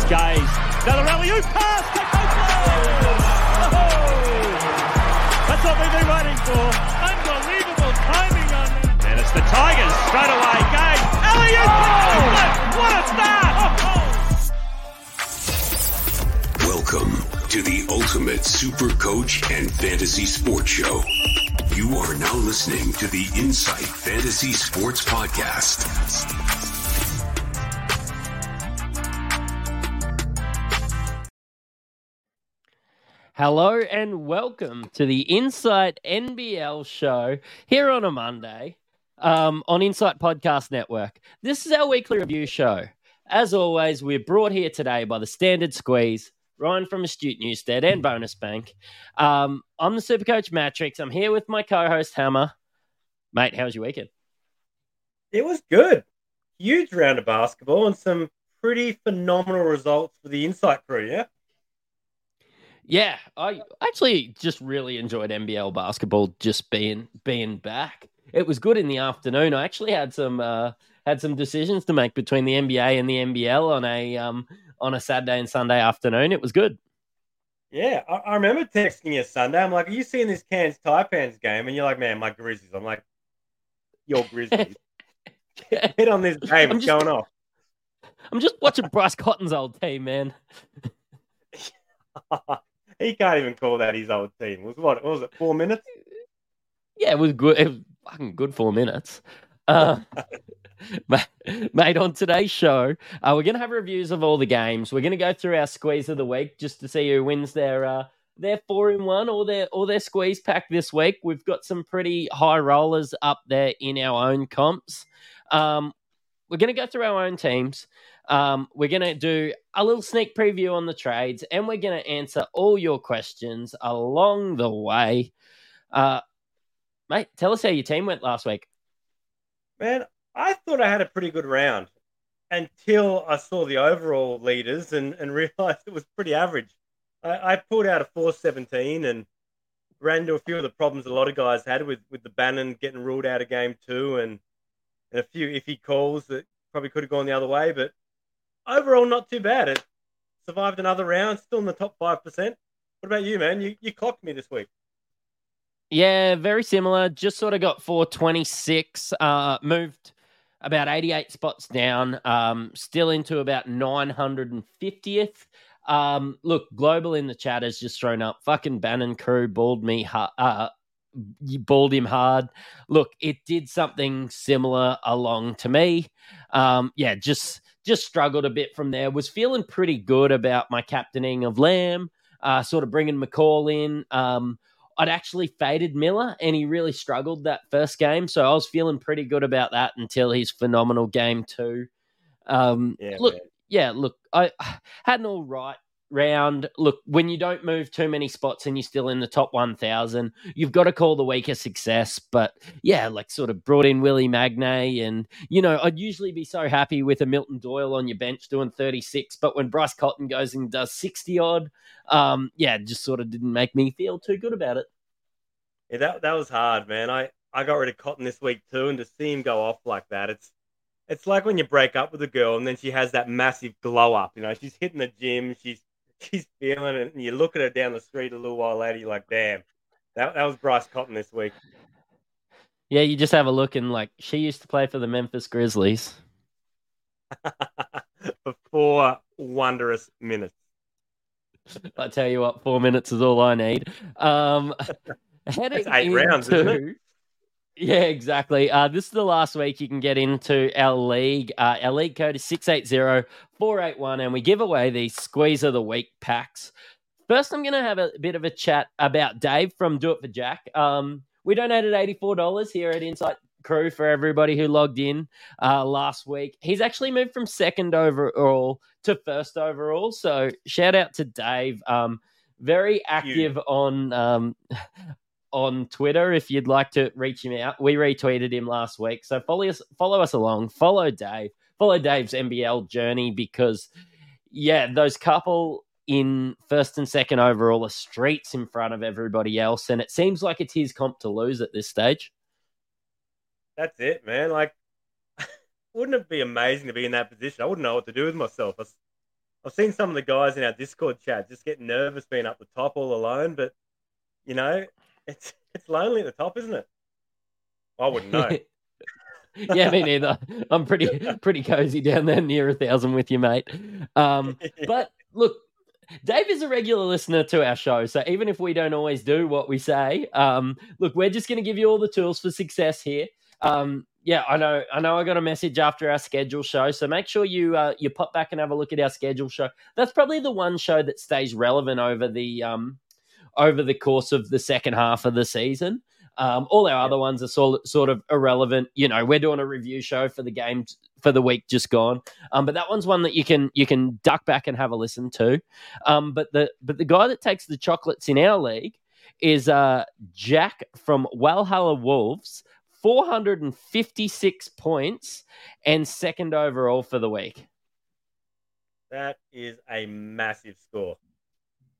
Here's Gaze. Gallarelli, pass to Oh! That's what we've been waiting for. Unbelievable timing on that. And it's the Tigers straight away. Gaze. Elliott! Oh! What a start! Welcome to the Ultimate Super Coach and Fantasy Sports Show. You are now listening to the Insight Fantasy Sports Podcast. Hello and welcome to the Insight NBL show here on a Monday um, on Insight Podcast Network. This is our weekly review show. As always, we're brought here today by the Standard Squeeze, Ryan from Astute Newstead, and Bonus Bank. Um, I'm the Super Coach Matrix. I'm here with my co-host Hammer. Mate, how was your weekend? It was good. Huge round of basketball and some pretty phenomenal results for the Insight crew. Yeah. Yeah, I actually just really enjoyed NBL basketball just being being back. It was good in the afternoon. I actually had some uh, had some decisions to make between the NBA and the NBL on a um, on a Saturday and Sunday afternoon. It was good. Yeah, I, I remember texting you Sunday. I'm like, "Are you seeing this Cairns Taipans game?" And you're like, "Man, my Grizzlies." I'm like, "Your Grizzlies." Hit on this game. It's going off. I'm just watching Bryce Cotton's old team, man. he can't even call that his old team. It was what? what was it? Four minutes? Yeah, it was good. It was fucking good four minutes. Uh, mate, on today's show, uh, we're going to have reviews of all the games. We're going to go through our squeeze of the week just to see who wins their uh, their four in one or their or their squeeze pack this week. We've got some pretty high rollers up there in our own comps. Um, we're going to go through our own teams. Um, we're going to do a little sneak preview on the trades, and we're going to answer all your questions along the way. Uh, mate, tell us how your team went last week. Man, I thought I had a pretty good round until I saw the overall leaders and, and realized it was pretty average. I, I pulled out a 417 and ran into a few of the problems a lot of guys had with, with the Bannon getting ruled out of game two and, and a few iffy calls that probably could have gone the other way. But overall, not too bad. It survived another round, still in the top 5%. What about you, man? You, you clocked me this week. Yeah, very similar. Just sort of got 426, uh, moved about 88 spots down, um, still into about 950th. Um, look, Global in the chat has just thrown up. Fucking Bannon crew balled me, uh, you balled him hard. Look, it did something similar along to me. Um, yeah, just just struggled a bit from there. Was feeling pretty good about my captaining of Lamb, uh, sort of bringing McCall in. Um, I'd actually faded Miller, and he really struggled that first game, so I was feeling pretty good about that until his phenomenal game two. Um, yeah, look, man. yeah, look, I had an all right round. Look, when you don't move too many spots and you're still in the top 1,000, you've got to call the week a success. But yeah, like sort of brought in Willie Magnay. And, you know, I'd usually be so happy with a Milton Doyle on your bench doing 36. But when Bryce Cotton goes and does 60 odd, um, yeah, just sort of didn't make me feel too good about it. Yeah, that, that was hard, man. I, I got rid of Cotton this week too. And to see him go off like that, it's, it's like when you break up with a girl and then she has that massive glow up. You know, she's hitting the gym, she's she's feeling it, and you look at her down the street a little while later, you're like, damn, that, that was Bryce Cotton this week. Yeah, you just have a look and like she used to play for the Memphis Grizzlies for four wondrous minutes. I tell you what, four minutes is all I need. Um, heading eight into, rounds, isn't it? Yeah, exactly. Uh, this is the last week you can get into our league. Uh, our league code is 680 481, and we give away the Squeeze of the Week packs. First, I'm going to have a bit of a chat about Dave from Do It for Jack. Um, we donated $84 here at Insight Crew for everybody who logged in uh, last week. He's actually moved from second overall to first overall. So, shout out to Dave. Um, very active on um, on Twitter if you'd like to reach him out. We retweeted him last week. So follow us follow us along. Follow Dave. Follow Dave's NBL journey because yeah, those couple in first and second overall are streets in front of everybody else. And it seems like it's his comp to lose at this stage. That's it, man. Like wouldn't it be amazing to be in that position? I wouldn't know what to do with myself. I've seen some of the guys in our Discord chat just get nervous being up the top all alone, but you know, it's it's lonely at the top, isn't it? I wouldn't know. yeah, me neither. I'm pretty pretty cozy down there near a thousand with you, mate. Um, but look, Dave is a regular listener to our show, so even if we don't always do what we say, um, look, we're just going to give you all the tools for success here. Um, yeah, I know. I know. I got a message after our schedule show, so make sure you uh, you pop back and have a look at our schedule show. That's probably the one show that stays relevant over the um, over the course of the second half of the season. Um, all our other ones are sort sort of irrelevant. You know, we're doing a review show for the game for the week just gone, um, but that one's one that you can you can duck back and have a listen to. Um, but the but the guy that takes the chocolates in our league is uh, Jack from Walhalla Wolves. 456 points and second overall for the week. That is a massive score.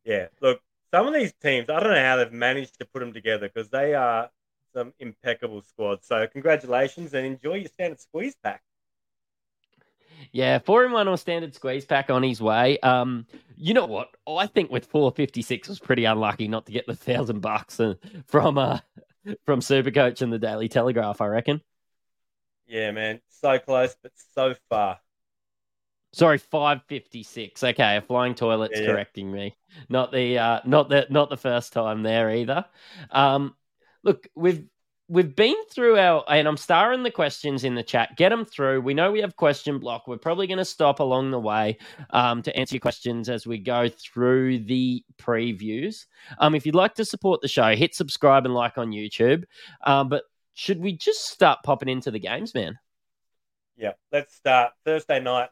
Yeah, look, some of these teams, I don't know how they've managed to put them together because they are some impeccable squads. So congratulations and enjoy your standard squeeze pack. Yeah, four in one or standard squeeze pack on his way. Um, you know what? I think with four fifty six was pretty unlucky not to get the thousand bucks uh, from uh from Supercoach and the Daily Telegraph. I reckon. Yeah, man, so close but so far. Sorry, five fifty six. Okay, a flying toilet's yeah, correcting yeah. me. Not the uh, not the not the first time there either. Um, look, we've we've been through our and I'm starring the questions in the chat. Get them through. We know we have question block. We're probably going to stop along the way um, to answer your questions as we go through the previews. Um, if you'd like to support the show, hit subscribe and like on YouTube. Um, but should we just start popping into the games, man? Yeah, let's start Thursday night.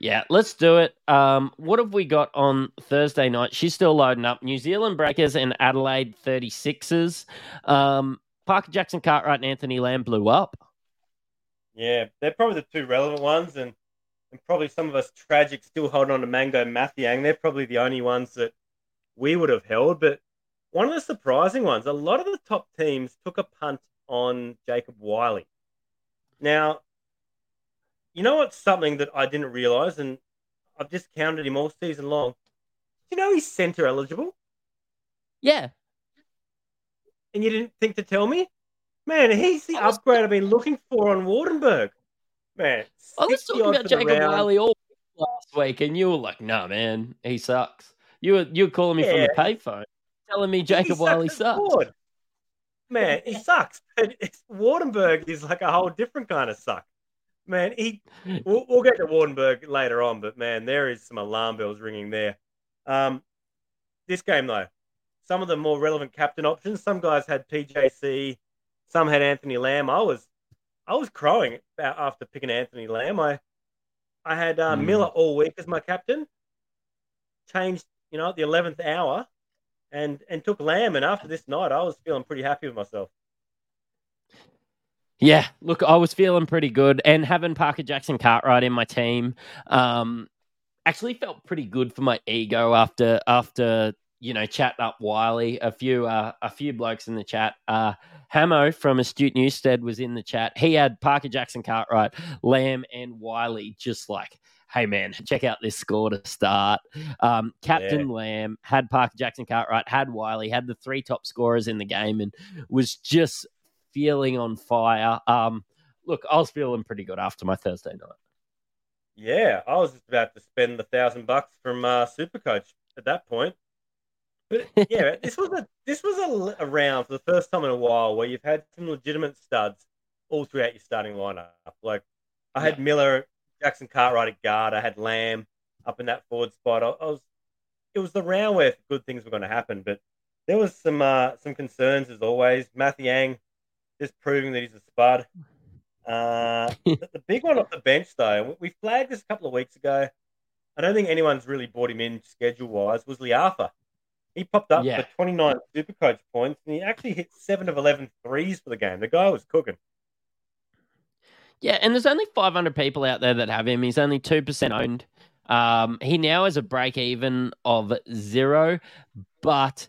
Yeah, let's do it. Um, what have we got on Thursday night? She's still loading up. New Zealand Breakers and Adelaide 36ers. Um, Parker Jackson Cartwright and Anthony Lamb blew up. Yeah, they're probably the two relevant ones, and, and probably some of us tragic still holding on to Mango Mathiang. They're probably the only ones that we would have held. But one of the surprising ones, a lot of the top teams took a punt on Jacob Wiley. Now, you know what's something that I didn't realize, and I've just counted him all season long. Do you know he's centre eligible? Yeah. And you didn't think to tell me? Man, he's the was... upgrade I've been looking for on Waardenburg. Man, I was talking about Jacob Wiley all last week, and you were like, "No, nah, man, he sucks." You were you were calling me yeah. from the payphone, telling me Jacob he Wiley sucks. sucks. Man, he sucks. Waardenburg is like a whole different kind of suck man, he. We'll, we'll, get to Waardenburg later on, but man, there is some alarm bells ringing there. Um, this game though, some of the more relevant captain options. Some guys had PJC, some had Anthony Lamb. I was, I was crowing after picking Anthony Lamb. I, I had uh, mm. Miller all week as my captain. Changed, you know, at the eleventh hour, and and took Lamb. And after this night, I was feeling pretty happy with myself. Yeah, look, I was feeling pretty good, and having Parker Jackson Cartwright in my team, um, actually felt pretty good for my ego after after you know chatting up Wiley. A few uh, a few blokes in the chat. Uh, Hamo from Astute Newstead was in the chat. He had Parker Jackson Cartwright, Lamb, and Wiley just like hey man, check out this score to start. Um, Captain yeah. Lamb had Parker Jackson Cartwright, had Wiley, had the three top scorers in the game, and was just feeling on fire. Um, look, I was feeling pretty good after my Thursday night. Yeah, I was just about to spend the thousand bucks from uh, Supercoach at that point. But yeah, this was a this was a, a round for the first time in a while where you've had some legitimate studs all throughout your starting lineup. Like I had yeah. Miller, Jackson Cartwright at guard. I had Lamb up in that forward spot. I, I was. It was the round where good things were going to happen, but there was some uh, some concerns as always. Mathiang just proving that he's a spud. Uh, the big one off the bench, though, we flagged this a couple of weeks ago. I don't think anyone's really brought him in schedule wise. Was Le'afa? He popped up yeah. for 29 super coach points and he actually hit 7 of 11 threes for the game. The guy was cooking. Yeah, and there's only 500 people out there that have him. He's only 2% owned. Um, he now has a break even of zero, but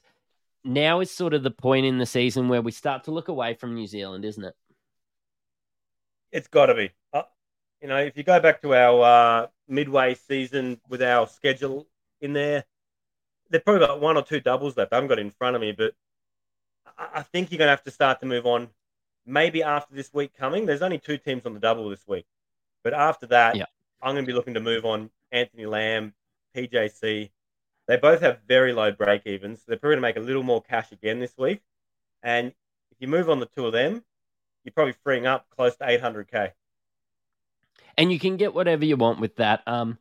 now is sort of the point in the season where we start to look away from New Zealand, isn't it? It's got to be. Uh, you know, if you go back to our uh, midway season with our schedule in there, they've probably got one or two doubles left. I haven't got it in front of me, but I think you're going to have to start to move on. Maybe after this week coming, there's only two teams on the double this week, but after that, yeah. I'm going to be looking to move on Anthony Lamb, PJC. They both have very low break evens. So they're probably going to make a little more cash again this week. And if you move on the two of them, you're probably freeing up close to 800k. And you can get whatever you want with that. Um,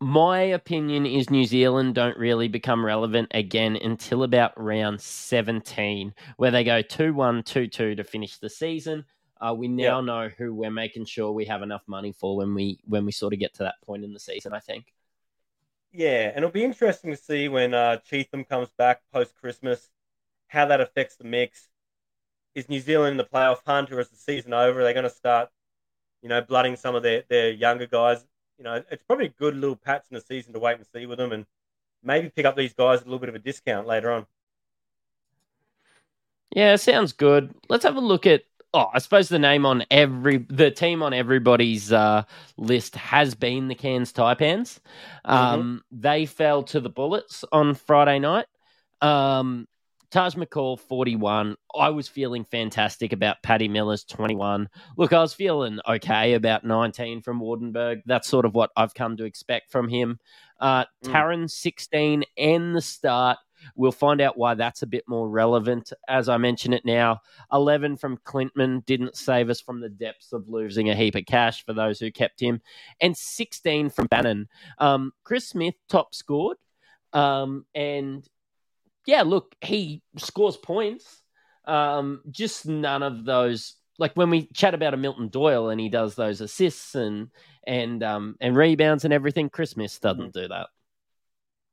my opinion is New Zealand don't really become relevant again until about round 17, where they go 2 1, 2 2 to finish the season. Uh, we now know who we're making sure we have enough money for when we when we sort of get to that point in the season. I think. Yeah, and it'll be interesting to see when uh, Cheatham comes back post Christmas, how that affects the mix. Is New Zealand in the playoff hunt, or is the season over? Are they going to start, you know, blooding some of their, their younger guys? You know, it's probably a good little patch in the season to wait and see with them, and maybe pick up these guys at a little bit of a discount later on. Yeah, sounds good. Let's have a look at oh, I suppose the name on every the team on everybody's uh, list has been the Cairns Taipans. Mm-hmm. Um, mm-hmm. They fell to the Bullets on Friday night. Um, Taj McCall, 41. I was feeling fantastic about Paddy Miller's 21. Look, I was feeling okay about 19 from Waardenburg. That's sort of what I've come to expect from him. Uh, mm. 16, and the start. We'll find out why that's a bit more relevant. As I mention it now, 11 from Klintman didn't save us from the depths of losing a heap of cash for those who kept him, and 16 from Bannon. Um, Chris Smith top scored. Um, and yeah, look, he scores points. Um, just none of those. Like when we chat about a Milton Doyle and he does those assists and and um and rebounds and everything, Chris Smith doesn't do that.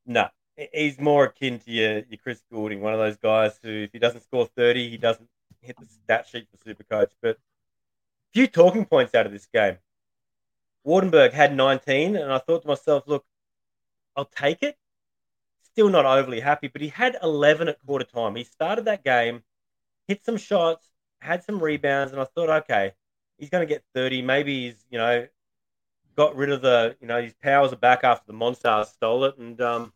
No, he's more akin to your, your Chris Goulding, one of those guys who, if he doesn't score 30, he doesn't hit the stat sheet for Super Coach. But a few talking points out of this game. Waardenburg had 19, and I thought to myself, look, I'll take it. Still not overly happy, but he had 11 at quarter time. He started that game, hit some shots, had some rebounds, and I thought, okay, he's going to get 30. Maybe he's, you know, got rid of the, you know, his powers are back after the Monstars stole it. And, um,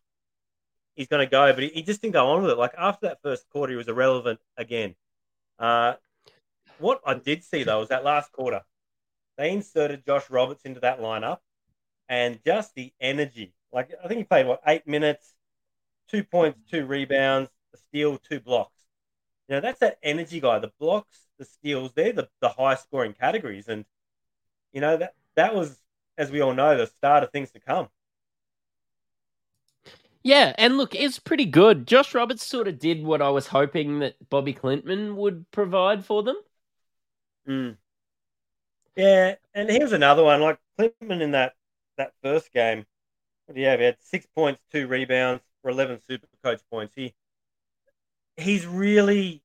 he's going to go, but he, he, just didn't go on with it. Like after that first quarter, he was irrelevant again. Uh, what I did see though was that last quarter, they inserted Josh Roberts into that lineup, and just the energy. Like I think he played what eight minutes, two points, two rebounds, a steal, two blocks. You know that's that energy guy. The blocks, the steals, they're the, the high scoring categories, and you know that that was, as we all know, the start of things to come. Yeah, and look, it's pretty good. Josh Roberts sort of did what I was hoping that Bobi Klintman would provide for them. Mm. Yeah, and here's another one. Like Klintman in that that first game, what do you have? He had six points, two rebounds for eleven super coach points. He he's really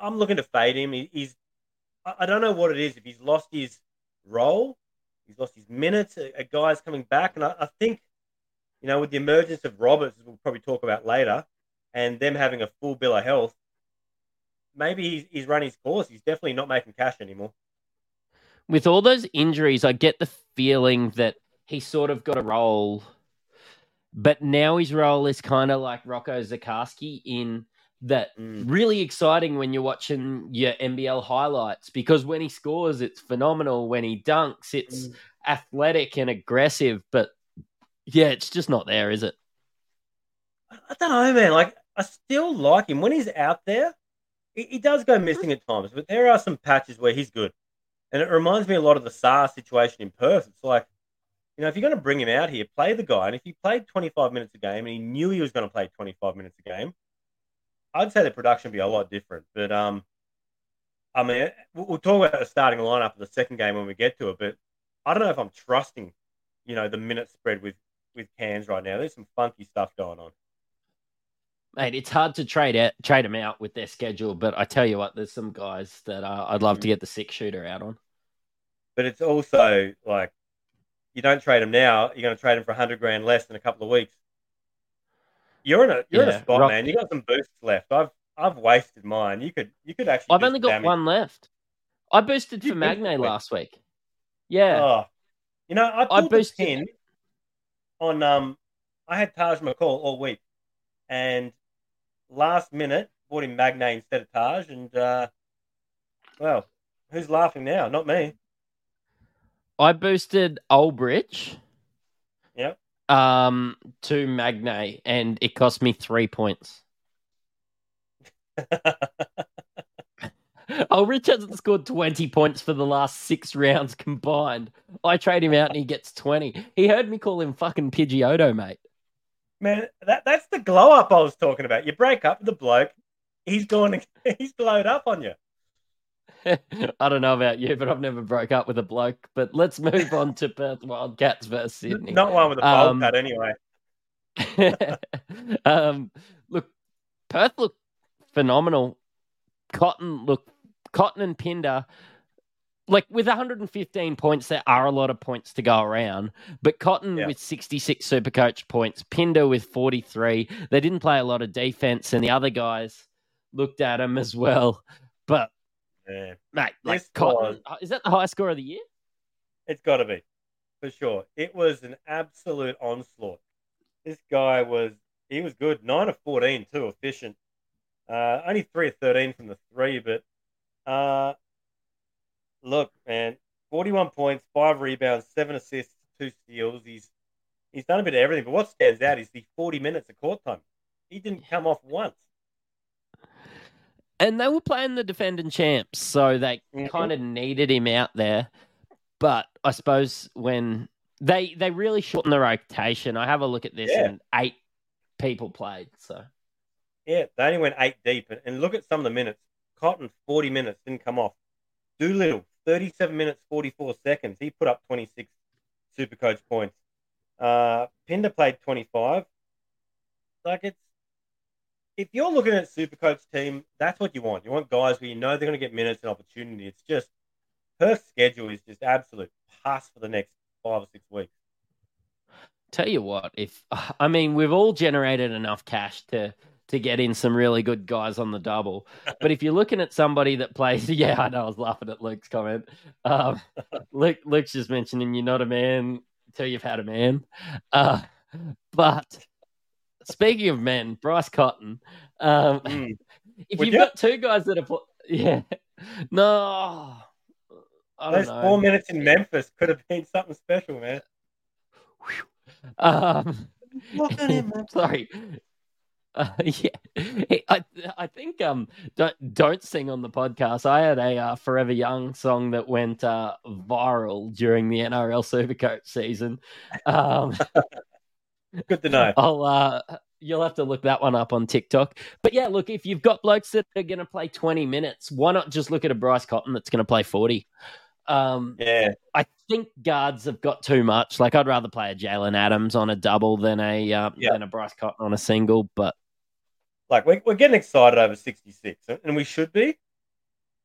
I'm looking to fade him. He, he's I don't know what it is. If he's lost his role, he's lost his minutes. A, a guy's coming back, and I, I think you know, with the emergence of Roberts, we'll probably talk about later, and them having a full bill of health, maybe he's, he's run his course. He's definitely not making cash anymore. With all those injuries, I get the feeling that he sort of got a role, but now his role is kind of like Rocco Zikarsky in that mm. really exciting when you're watching your NBL highlights because when he scores, it's phenomenal. When he dunks, it's mm. athletic and aggressive, but yeah, it's just not there, is it? I don't know, man. Like, I still like him when he's out there. He, he does go missing at times, but there are some patches where he's good, and it reminds me a lot of the Sarr situation in Perth. It's like, you know, if you're going to bring him out here, play the guy, and if he played 25 minutes a game and he knew he was going to play 25 minutes a game, I'd say the production would be a lot different. But um, I mean, we'll talk about the starting lineup of the second game when we get to it. But I don't know if I'm trusting, you know, the minute spread with with Cairns right now. There's some funky stuff going on. Mate, it's hard to trade out, trade them out with their schedule, but I tell you what, there's some guys that uh, I'd love to mm. get the six shooter out on. But it's also like you don't trade them now; you're going to trade them for hundred grand less in a couple of weeks. You're in a you're yeah, in a spot, rock- man. You got some boosts left. I've I've wasted mine. You could you could actually. I've only got damage. one left. I boosted for Magnay last week. Yeah. Oh, You know, I I boosted- pin on. Um, I had Taj McCall all week, and last minute bought him Magnay instead of Taj, and uh, well, who's laughing now? Not me. I boosted Olbridge. Yep. Um, to Magnay, and it cost me three points. Olbridge hasn't scored 20 points for the last six rounds combined. I trade him out and he gets 20. He heard me call him fucking Pidgeotto, mate. Man, that that's the glow up I was talking about. You break up with the bloke, he's going, he's glowed up on you. I don't know about you, but I've never broke up with a bloke. But let's move on to Perth Wildcats versus Sydney. Not one with a bowl Um, cut, anyway. um, look, Perth look phenomenal. Cotton look, Cotton and Pinder, like with 115 points, there are a lot of points to go around. But Cotton Yeah. with 66 super coach points, Pinder with 43. They didn't play a lot of defense, and the other guys looked at him as well. But Yeah, mate, like This Cotton, uh, is that the highest score of the year? it's got to be for sure. It was an absolute onslaught. This guy was he was good. Nine of fourteen, too efficient. Uh, only three of thirteen from the three, but uh, look, man, forty-one points, five rebounds, seven assists, two steals. He's he's done a bit of everything. But what stands out is the forty minutes of court time. He didn't come off once. and they were playing the defending champs, so they Mhm. kind of needed him out there. But I suppose when they they really shortened the rotation, I have a look at this, Yeah. and eight people played. So Yeah, they only went eight deep. And, and look at some of the minutes. Cotton, 40 minutes, didn't come off. Doolittle, 37 minutes, 44 seconds. He put up 26 super coach points. Uh, Pinder played 25. Like, it's, if you're looking at super coach team, that's what you want. You want guys where you know they're going to get minutes and opportunity. It's just, her schedule is just absolute pass for the next five or six weeks. tell you what, if I mean we've all generated enough cash to to get in some really good guys on the double, but if you're looking at somebody that plays, yeah, I know I was laughing at Luke's comment. Um, Luke, Luke's just mentioning you're not a man till you've had a man. Uh, but speaking of men, Bryce Cotton, um, Mm. if Would you've ya? got two guys that are, pl- yeah, no, I don't Those know. four minutes in Memphis could have been something special, man. Um, Look at him, man. sorry. Uh, yeah, I I think um don't don't sing on the podcast. I had a uh, Forever Young song that went uh, viral during the NRL Supercoach season. Um, Good to know. I'll uh, you'll have to look that one up on TikTok. But yeah, look, if you've got blokes that are going to play twenty minutes, why not just look at a Bryce Cotton that's going to play forty? Um, Yeah. I think guards have got too much. Like I'd rather play a Jalen Adams on a double than a uh, Yeah. than a Bryce Cotton on a single. But like we're, we're getting excited over 66 and we should be.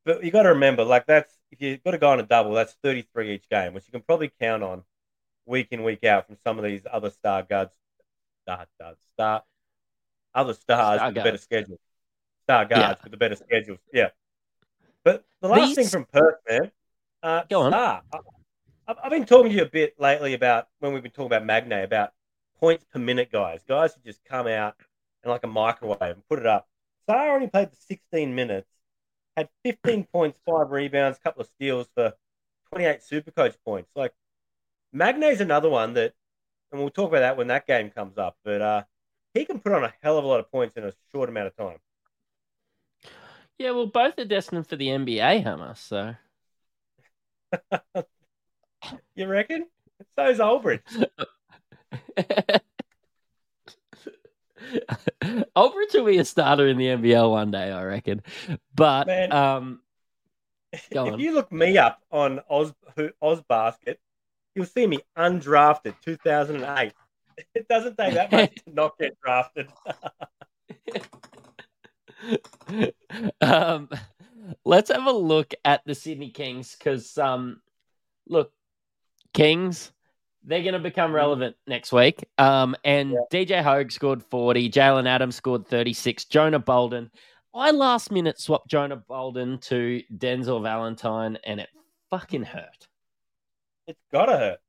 But you got to remember like that's if you've got to go on a double that's 33 each game which you can probably count on week in week out from some of these other star guards star guards star other stars Star with better schedule, star guards Yeah. with the better schedules yeah. But the last thing from Perth man uh, Go on. Star, I, I've- I've been talking to you a bit lately about when we've been talking about Magnay about points per minute guys. Guys who just come out and like a microwave and put it up. Sarr only played the 16 minutes, had 15 points, five rebounds, a couple of steals for 28 super coach points. Like Magnay's another one that, and we'll talk about that when that game comes up, but uh, he can put on a hell of a lot of points in a short amount of time. yeah, well, both are destined for the NBA, Hammer. So You reckon? So's Aldridge. Aldridge will be a starter in the NBL one day, I reckon. But Man. um, if on. you look me up on Oz, Oz Basket, you'll see me undrafted 2008. It doesn't take that much to not get drafted. um, let's have a look at the Sydney Kings because, um, look, Kings, they're going to become relevant next week. Um, and DJ Hogue scored 40, Jalen Adams scored 36, Jonah Bolden. I last minute swapped Jonah Bolden to Denzel Valentine, and it fucking hurt. It's gotta hurt.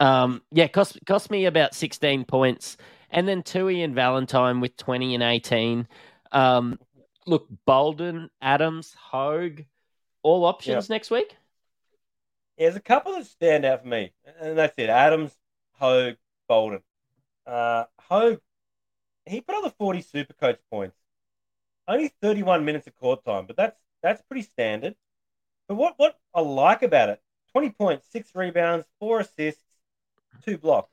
Um, yeah, cost cost me about sixteen points, and then Tui and Valentine with twenty and eighteen. Um, look, Bolden, Adams, Hogue, all options next week. There's a couple that stand out for me, and that's it: Adams, Hogue, Bolden. Uh, Hogue, he put on the forty super coach points, only thirty-one minutes of court time, but that's that's pretty standard. But what what I like about it, twenty points, six rebounds, four assists, two blocks.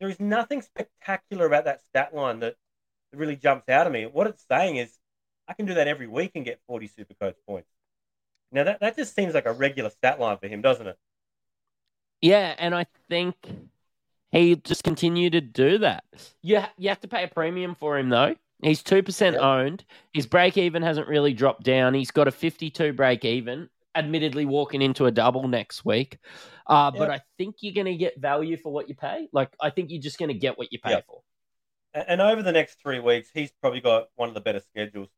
There is nothing spectacular about that stat line that, that really jumps out at me. What it's saying is, I can do that every week and get 40 super coach points. Now, that, that just seems like a regular stat line for him, doesn't it? Yeah, and I think he just continue to do that. You, ha- you have to pay a premium for him, though. He's 2% yep. owned. His break even hasn't really dropped down. He's got a 52 break even, admittedly walking into a double next week. Uh, yep. But I think you're going to get value for what you pay. Like, I think you're just going to get what you pay yep. for. And over the next three weeks, he's probably got one of the better schedules.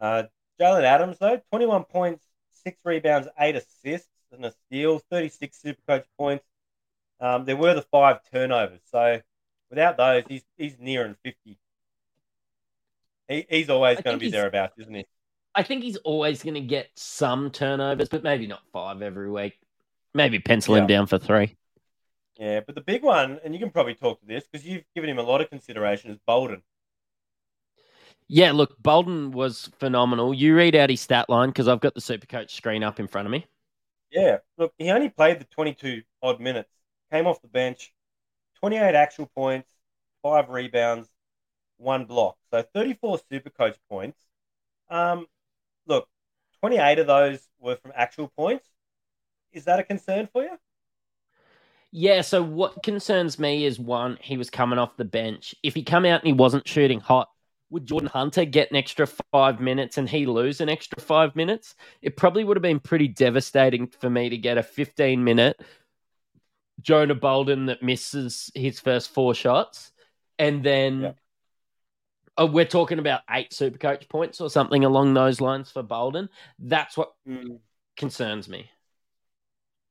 Uh, Jalen Adams, though, 21 points, six rebounds, eight assists, and a steal, 36 Supercoach points. Um, there were the five turnovers. So without those, he's he's nearing 50. He, he's always going to be thereabouts, isn't he? I think he's always going to get some turnovers, but maybe not five every week. Maybe pencil yeah. him down for three. Yeah, but the big one, and you can probably talk to this because you've given him a lot of consideration, is Bolden. Yeah, look, Bolden was phenomenal. You read out his stat line because I've got the Super Coach screen up in front of me. Yeah, look, he only played the 22 odd minutes, came off the bench, 28 actual points, five rebounds, one block. So 34 Super Coach points. Um, look, 28 of those were from actual points. Is that a concern for you? Yeah, so what concerns me is one, he was coming off the bench. If he come out and he wasn't shooting hot, would Jordan Hunter get an extra five minutes and he lose an extra five minutes? It probably would have been pretty devastating for me to get a 15 minute Jonah Bolden that misses his first four shots. And then yeah. oh, we're talking about eight super coach points or something along those lines for Bolden. That's what mm. concerns me.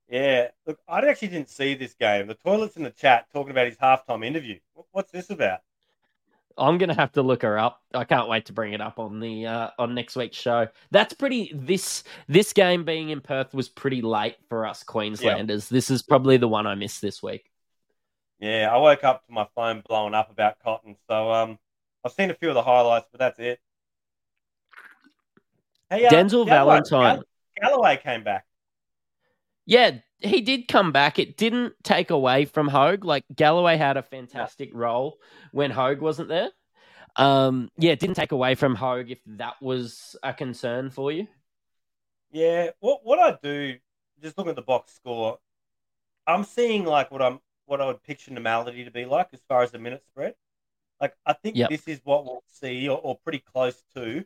Yeah, look, I actually didn't see this game. The toilets in the chat talking about his halftime interview. What's this about? I'm gonna have to look her up. I can't wait to bring it up on the uh, on next week's show. That's pretty. This this game being in Perth was pretty late for us Queenslanders. This is probably the one I missed this week. Yeah, I woke up to my phone blowing up about Cotton. So um, I've seen a few of the highlights, but that's it. Hey, uh, Denzel Galloway, Valentine. Galloway came back. Yeah, he did come back. It didn't take away from Hogue. Like Galloway had a fantastic role when Hogue wasn't there. Um, yeah, it didn't take away from Hogue if that was a concern for you. Yeah, what what I do, just looking at the box score, I'm seeing like what I'm what I would picture normality to be like as far as the minute spread. Like I think yep. this is what we'll see, or, or pretty close to.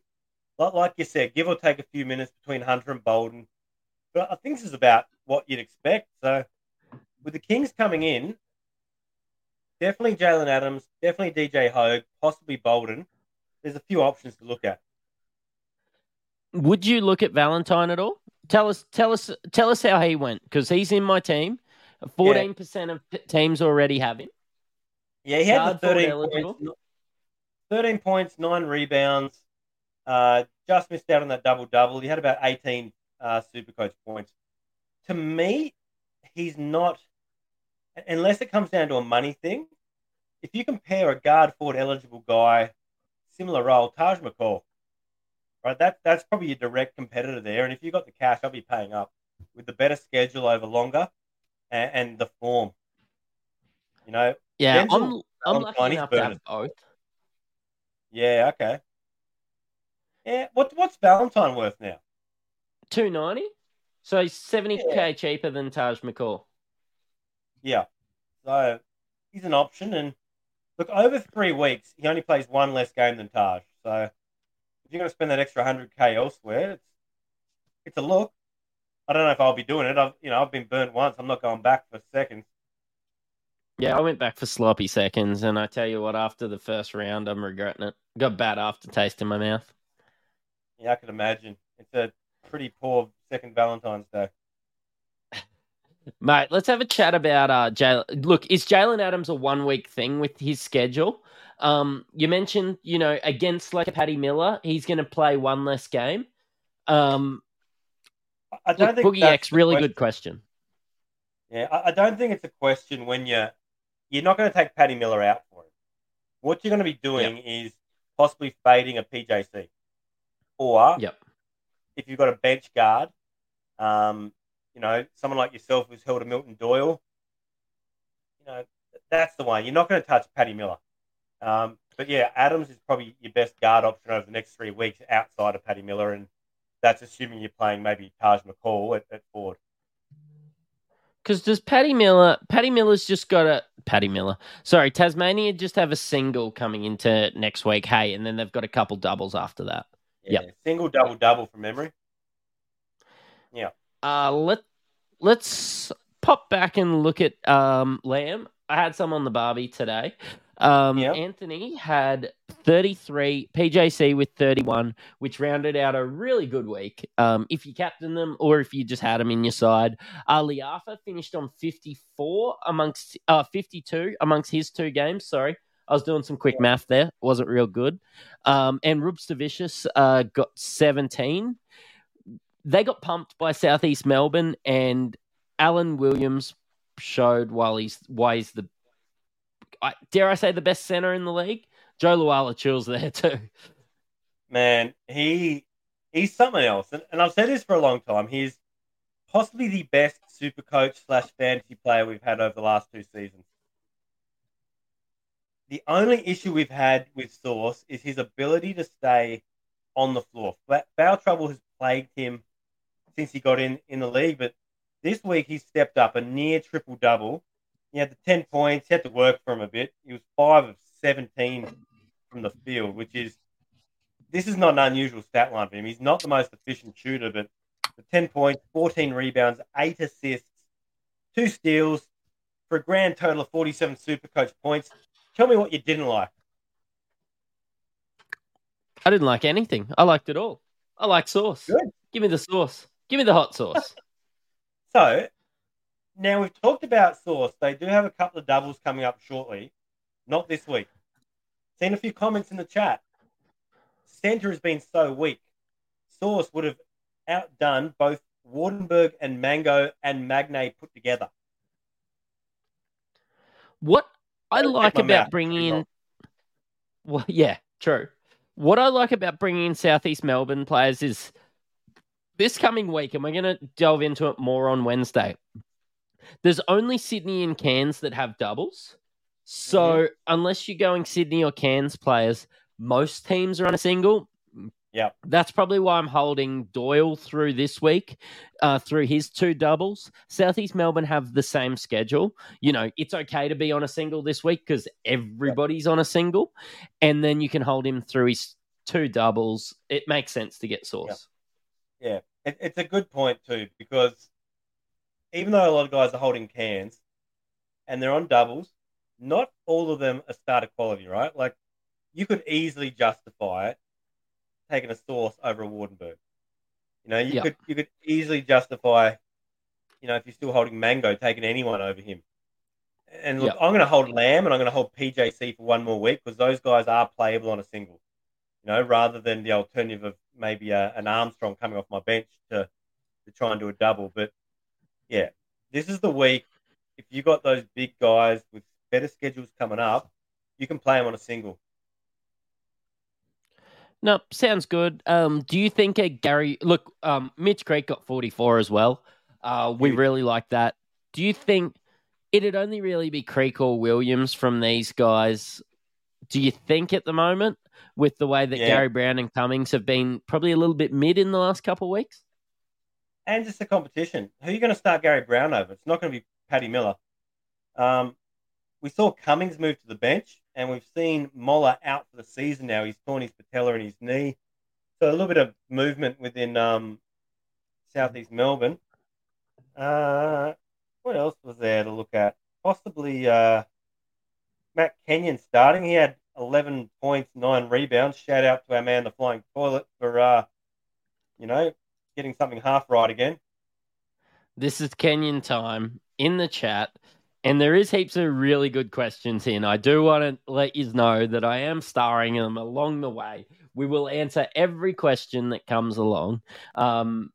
Like, like you said, give or take a few minutes between Hunter and Bolden. But I think this is about what you'd expect. So with the Kings coming in, definitely Jalen Adams, definitely DJ Hogue, possibly Bolden. There's a few options to look at. Would you look at Valentine at all? Tell us, tell us, tell us how he went because he's in my team. Fourteen yeah. percent of teams already have him. Yeah, he had the thirteen points, thirteen points, nine rebounds. Uh, just missed out on that double double. He had about eighteen uh, super coach points to me, he's not, unless it comes down to a money thing. If you compare a guard forward eligible guy, similar role, Taj McCall, right? That that's probably your direct competitor there. And if you got the cash, I'll be paying up with the better schedule over longer and, and the form. You know, yeah, I'm I'm lucky enough to have both. Yeah, okay. Yeah, what what's Valentine worth now? Two ninety. So he's 70k yeah. cheaper than Taj McCall. Yeah. So he's an option. And look, over three weeks, he only plays one less game than Taj. So if you're going to spend that extra 100k elsewhere, it's, it's a look. I don't know if I'll be doing it. I've you know I've been burnt once. I'm not going back for seconds. Yeah, I went back for sloppy seconds, and I tell you what, after the first round, I'm regretting it. Got bad aftertaste in my mouth. Yeah, I can imagine. It's a pretty poor second Valentine's Day. Mate, let's have a chat about uh Jalen. Look, is Jalen Adams a one week thing with his schedule? Um, you mentioned, you know, against like Paddy Miller, he's going to play one less game. Um, I don't look, think Boogie that's X, really question. good question. Yeah, I, I don't think it's a question when you're you're not going to take Paddy Miller out for him. What you're going to be doing is possibly fading a PJC, or Yep. If you've got a bench guard, um, you know, someone like yourself who's held a Milton Doyle, you know, that's the one. You're not going to touch Paddy Miller. Um, but yeah, Adams is probably your best guard option over the next three weeks outside of Paddy Miller, and that's assuming you're playing maybe Taj McCall at, at Ford. Because does Paddy Miller? Paddy Miller's just got a Paddy Miller. Sorry, Tasmania just have a single coming into next week. Hey, and then they've got a couple doubles after that. Yeah, single, double, double from memory. Yeah. Uh, let let's pop back and look at um Lamb. I had some on the Barbie today. Um, Yep. Anthony had 33, PJC with 31, which rounded out a really good week. Um, if you captain them or if you just had them in your side, uh, Liafa finished on 54 amongst uh 52 amongst his two games. Sorry, I was doing some quick math there. wasn't real good. Um, and Rubster Vicious uh got 17 they got pumped by Southeast Melbourne, and Alan Williams showed while he's why he's the I, dare I say the best center in the league. Joe Luala chills there too. Man, he he's something else, and, and I've said this for a long time. He's possibly the best super coach slash fantasy player we've had over the last two seasons. The only issue we've had with Sauce is his ability to stay on the floor. Foul trouble has plagued him since he got in in the league, but this week he stepped up a near triple double. He had the ten points. He had to work for him a bit. He was five of seventeen from the field, which is this is not an unusual stat line for him. He's not the most efficient shooter, but the 10 points, 14 rebounds, 8 assists, 2 steals for a grand total of 47 super coach points. Tell me what you didn't like. I didn't like anything. I liked it all. I like sauce. Good. Give me the sauce. Give me the hot sauce. So, now we've talked about sauce. They do have a couple of doubles coming up shortly, not this week. Seen a few comments in the chat. Center has been so weak. Sauce would have outdone both Waardenburg and Mango and Magnay put together. What I like about bringing in, well, yeah, true. What I like about bringing in Southeast Melbourne players is this coming week, and we're going to delve into it more on Wednesday. There's only Sydney and Cairns that have doubles. So Mm-hmm. unless you're going Sydney or Cairns players, most teams are on a single. Yep. That's probably why I'm holding Doyle through this week, uh, through his two doubles. Southeast Melbourne have the same schedule. You know, it's okay to be on a single this week because everybody's on a single, and then you can hold him through his two doubles. It makes sense to get Sauce. Yeah, it, it's a good point too because even though a lot of guys are holding cans and they're on doubles, not all of them are starter quality, right? Like you could easily justify it taking a sauce over a Waardenburg. You know, you Yeah. could you could easily justify, you know, if you're still holding Mango, taking anyone over him. And look, Yeah. I'm going to hold Lamb and I'm going to hold PJC for one more week because those guys are playable on a single. You know, rather than the alternative of maybe a, an Armstrong coming off my bench to to try and do a double. But yeah, this is the week. If you got those big guys with better schedules coming up, you can play them on a single. No, sounds good. Um, do you think a Gary look? Um, Mitch Creek got 44 as well. Uh, we really like that. Do you think it'd only really be Creek or Williams from these guys? Do you think at the moment, with the way that Yeah. Gary Browne and Cummings have been probably a little bit mid in the last couple of weeks? and just the competition. Who are you going to start Gary Browne over? It's not going to be Paddy Miller. Um, we saw Cummings move to the bench, and we've seen Moller out for the season now. He's torn his patella in his knee. So a little bit of movement within um, Southeast Melbourne. Uh, what else was there to look at? Possibly uh, Matt Kenyon starting. He had 11 points, nine rebounds. Shout out to our man, the Flying Toilet, for, uh, you know, getting something half right again. This is Kenyon time in the chat. And there is heaps of really good questions in. I do want to let you know that I am starring them along the way. We will answer every question that comes along, um,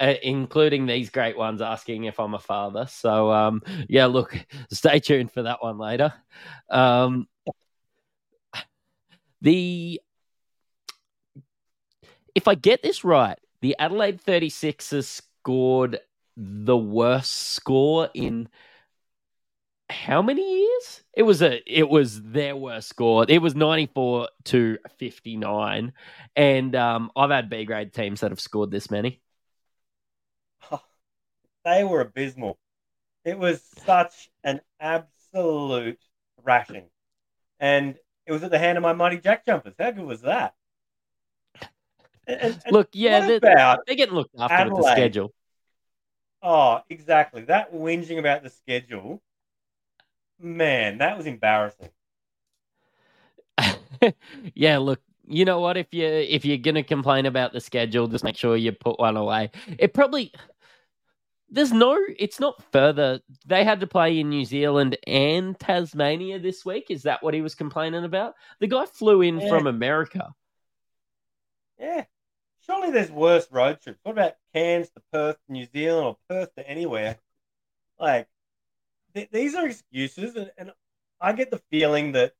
uh, including these great ones asking if I'm a father. So, um, yeah, look, stay tuned for that one later. Um, the if I get this right, the Adelaide 36ers scored the worst score in how many years? It was a it was their worst score. It was 94 to 59. And um, I've had B grade teams that have scored this many. they were abysmal. It was such an absolute thrashing. And it was at the hand of my mighty Jack Jumpers. How good was that? And, and Look, yeah, they're, they're, getting looked after Adelaide? with the schedule. Oh, exactly. That whinging about the schedule Man, that was embarrassing. yeah, look, you know what? If you if you're gonna complain about the schedule, just make sure you put one away. It probably there's no it's not further. They had to play in New Zealand and Tasmania this week. Is that what he was complaining about? The guy flew in yeah. from America. Yeah. Surely there's worse road trips. What about Cairns to Perth, New Zealand, or Perth to anywhere? Like, th- these are excuses, and, and I get the feeling that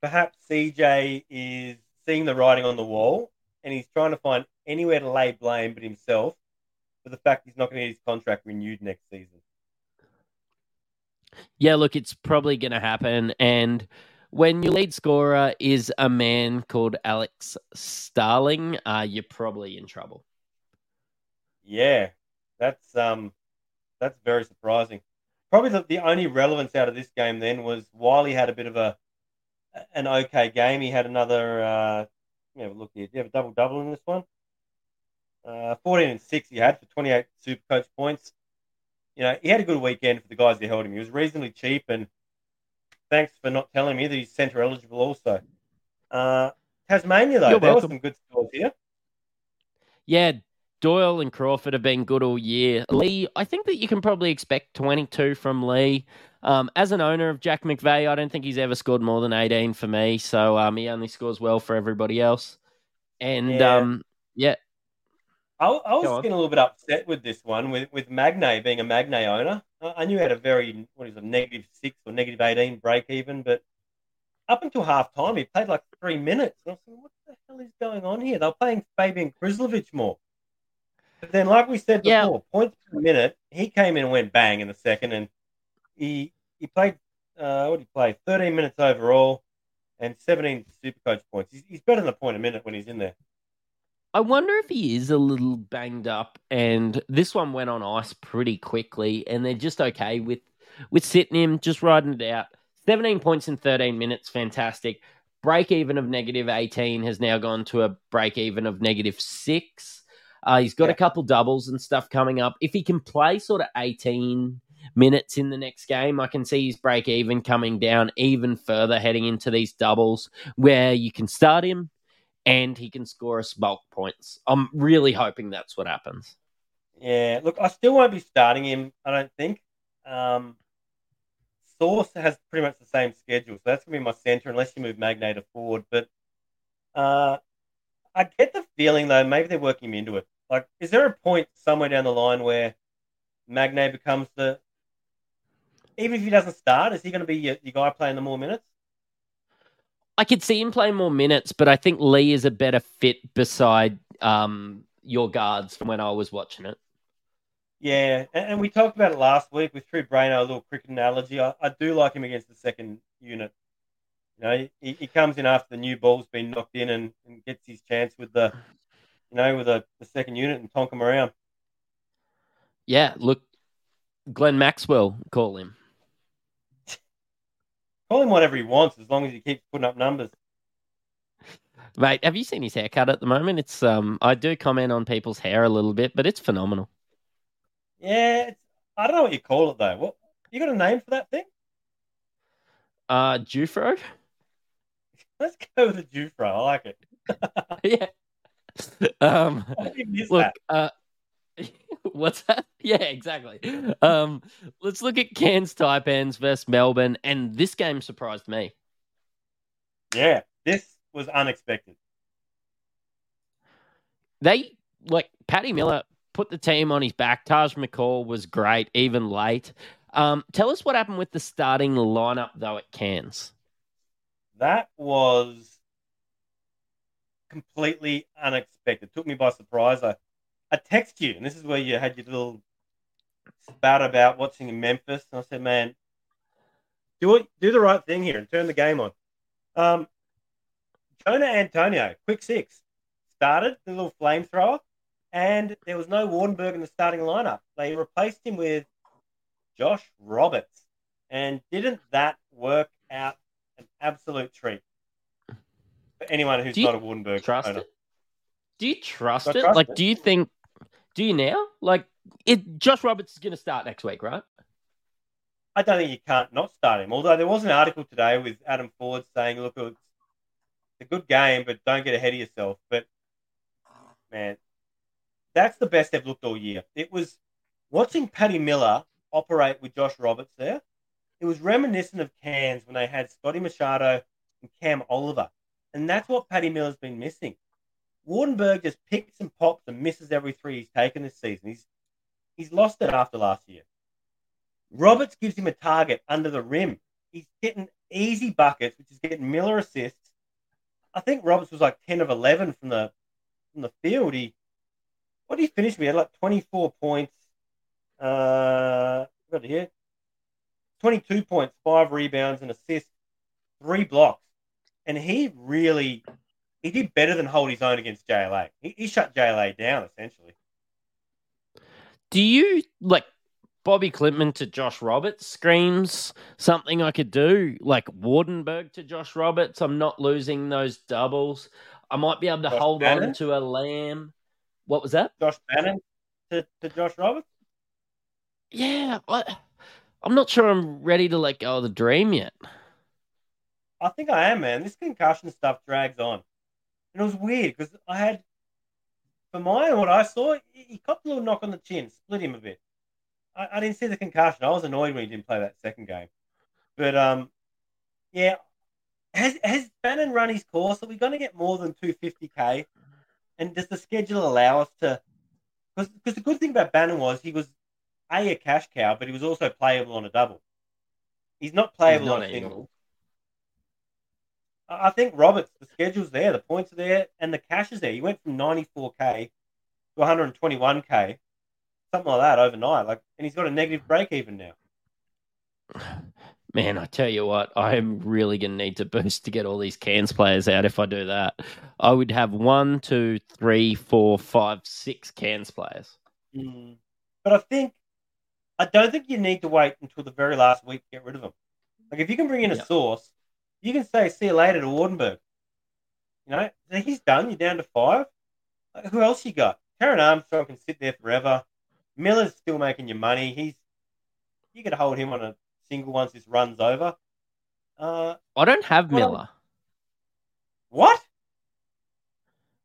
perhaps CJ is seeing the writing on the wall, and he's trying to find anywhere to lay blame but himself for the fact he's not going to get his contract renewed next season. Yeah, look, it's probably going to happen, and when your lead scorer is a man called Alex Starling, uh, you're probably in trouble. Yeah, that's um, that's very surprising probably the, the only relevance out of this game then was Wiley had a bit of a an okay game. He had another. Uh, yeah, look here. Do you have a double double in this one? Uh, 14 and 6 he had for 28 super coach points. You know, he had a good weekend for the guys that held him. He was reasonably cheap, and thanks for not telling me that he's centre eligible also. Uh, Tasmania, though, You're there welcome. were some good scores here. Yeah, Doyle and Crawford have been good all year. Lee, I think that you can probably expect 22 from Lee. Um, as an owner of Jack McVeigh, I don't think he's ever scored more than 18 for me. So um, he only scores well for everybody else. And yeah, um, yeah. I, I was getting a little bit upset with this one, with, with Magnay being a Magnay owner. I knew he had a very, what is it, negative six or negative 18 break even, but up until half time, he played like three minutes. And I was like, what the hell is going on here? They're playing Fabijan Krslovic more. But then, like we said before, yeah. points per minute, he came in and went bang in the second, and he he played uh, what did he play? Thirteen minutes overall, and seventeen super coach points. He's, he's better than a point a minute when he's in there. I wonder if he is a little banged up, and this one went on ice pretty quickly, and they're just okay with with sitting him, just riding it out. Seventeen points in thirteen minutes, fantastic. Break even of negative eighteen has now gone to a break even of negative six. Uh, he's got yeah. a couple doubles and stuff coming up. If he can play sort of 18 minutes in the next game, I can see his break even coming down even further heading into these doubles where you can start him and he can score us bulk points. I'm really hoping that's what happens. Yeah, look, I still won't be starting him, I don't think. Um, Sauce has pretty much the same schedule, so that's going to be my centre unless you move Magnay to forward. But uh, I get the feeling, though, maybe they're working him into it. Like, is there a point somewhere down the line where Magnay becomes the even if he doesn't start, is he going to be your, your guy playing the more minutes? I could see him playing more minutes, but I think Lee is a better fit beside um, your guards from when I was watching it. Yeah, and, and we talked about it last week with True Brainer, a little cricket analogy. I, I, do like him against the second unit. You know, he, he comes in after the new ball's been knocked in and, and gets his chance with the you know, with a, the second unit and tonk him around. Yeah, look, Glenn Maxwell, call him. call him whatever he wants, as long as he keeps putting up numbers. Mate, have you seen his haircut at the moment? It's um, I do comment on people's hair a little bit, but it's phenomenal. Yeah, it's, I don't know what you call it though. What you got a name for that thing? Uh, Jufro. Let's go with the Jufro. I like it. yeah. um, look, uh, What's that? Yeah, exactly. Um, let's look at Cairns Taipans versus Melbourne, and this game surprised me. Yeah, this was unexpected. They like Paddy Miller put the team on his back. Taj McCall was great, even late. Um, tell us what happened with the starting lineup though at Cairns. That was completely unexpected. Took me by surprise. I, I text you, and this is where you had your little spat about watching in Memphis. And I said, man, do it, do the right thing here and turn the game on. Um, Jonah Antonio, quick six, started the little flamethrower, and there was no Waardenburg in the starting lineup. They replaced him with Josh Roberts, and didn't that work out an absolute treat anyone who's you not a Waardenburg Trust owner? it? Do you trust it? trust like, it. do you think? Do you now? Like, it? Josh Roberts is going to start next week, right? I don't think you can't not start him. Although there was an article today with Adam Forde saying, "Look, it's a good game, but don't get ahead of yourself." But man, that's the best they've looked all year. It was watching Paddy Miller operate with Josh Roberts there. It was reminiscent of Cairns when they had Scotty Machado and Cam Oliver, and that's what Paddy Miller's been missing. Waardenburg just picks and pops and misses every three he's taken this season. He's he's lost it after last year. Roberts gives him a target under the rim. He's getting easy buckets, which is getting Miller assists. I think Roberts was like ten of eleven from the from the field. He what did he finish with? Like twenty four points. Uh, got it here. Twenty two points, five rebounds, and assists, three blocks, and he really he did better than hold his own against JLA. He, he shut JLA down essentially. Do you like Bobi Klintman to Josh Roberts screams something I could do? Like Waardenburg to Josh Roberts. I'm not losing those doubles. I might be able to Josh hold on to a lamb. What was that? Josh Bannon to, to Josh Roberts. Yeah, I, I'm not sure I'm ready to let go of the dream yet. I think I am, man. This concussion stuff drags on. And it was weird because I had, for mine, what I saw, he copped a little knock on the chin, split him a bit. I, I didn't see the concussion. I was annoyed when he didn't play that second game. But, um, yeah, has, has Bannon run his course? Are we going to get more than 250k? And does the schedule allow us to? Because the good thing about Bannon was he was a a cash cow, but he was also playable on a double. He's not playable He's on not a single. I think Roberts, the schedule's there, the points are there, and the cash is there. He went from 94k to 121k, something like that overnight. Like, and he's got a negative break even now. Man, I tell you what, I am really going to need to boost to get all these Cairns players out if I do that. I would have one, two, three, four, five, six Cairns players. Mm. But I think, I don't think you need to wait until the very last week to get rid of them. Like, if you can bring in a Yeah. sauce, you can say, see you later to Waardenburg. You know, he's done. You're down to five. Like, who else you got? Taran Armstrong can sit there forever. Miller's still making your money. He's you could hold him on a single once this runs over. Uh, I don't have Well- Miller. what?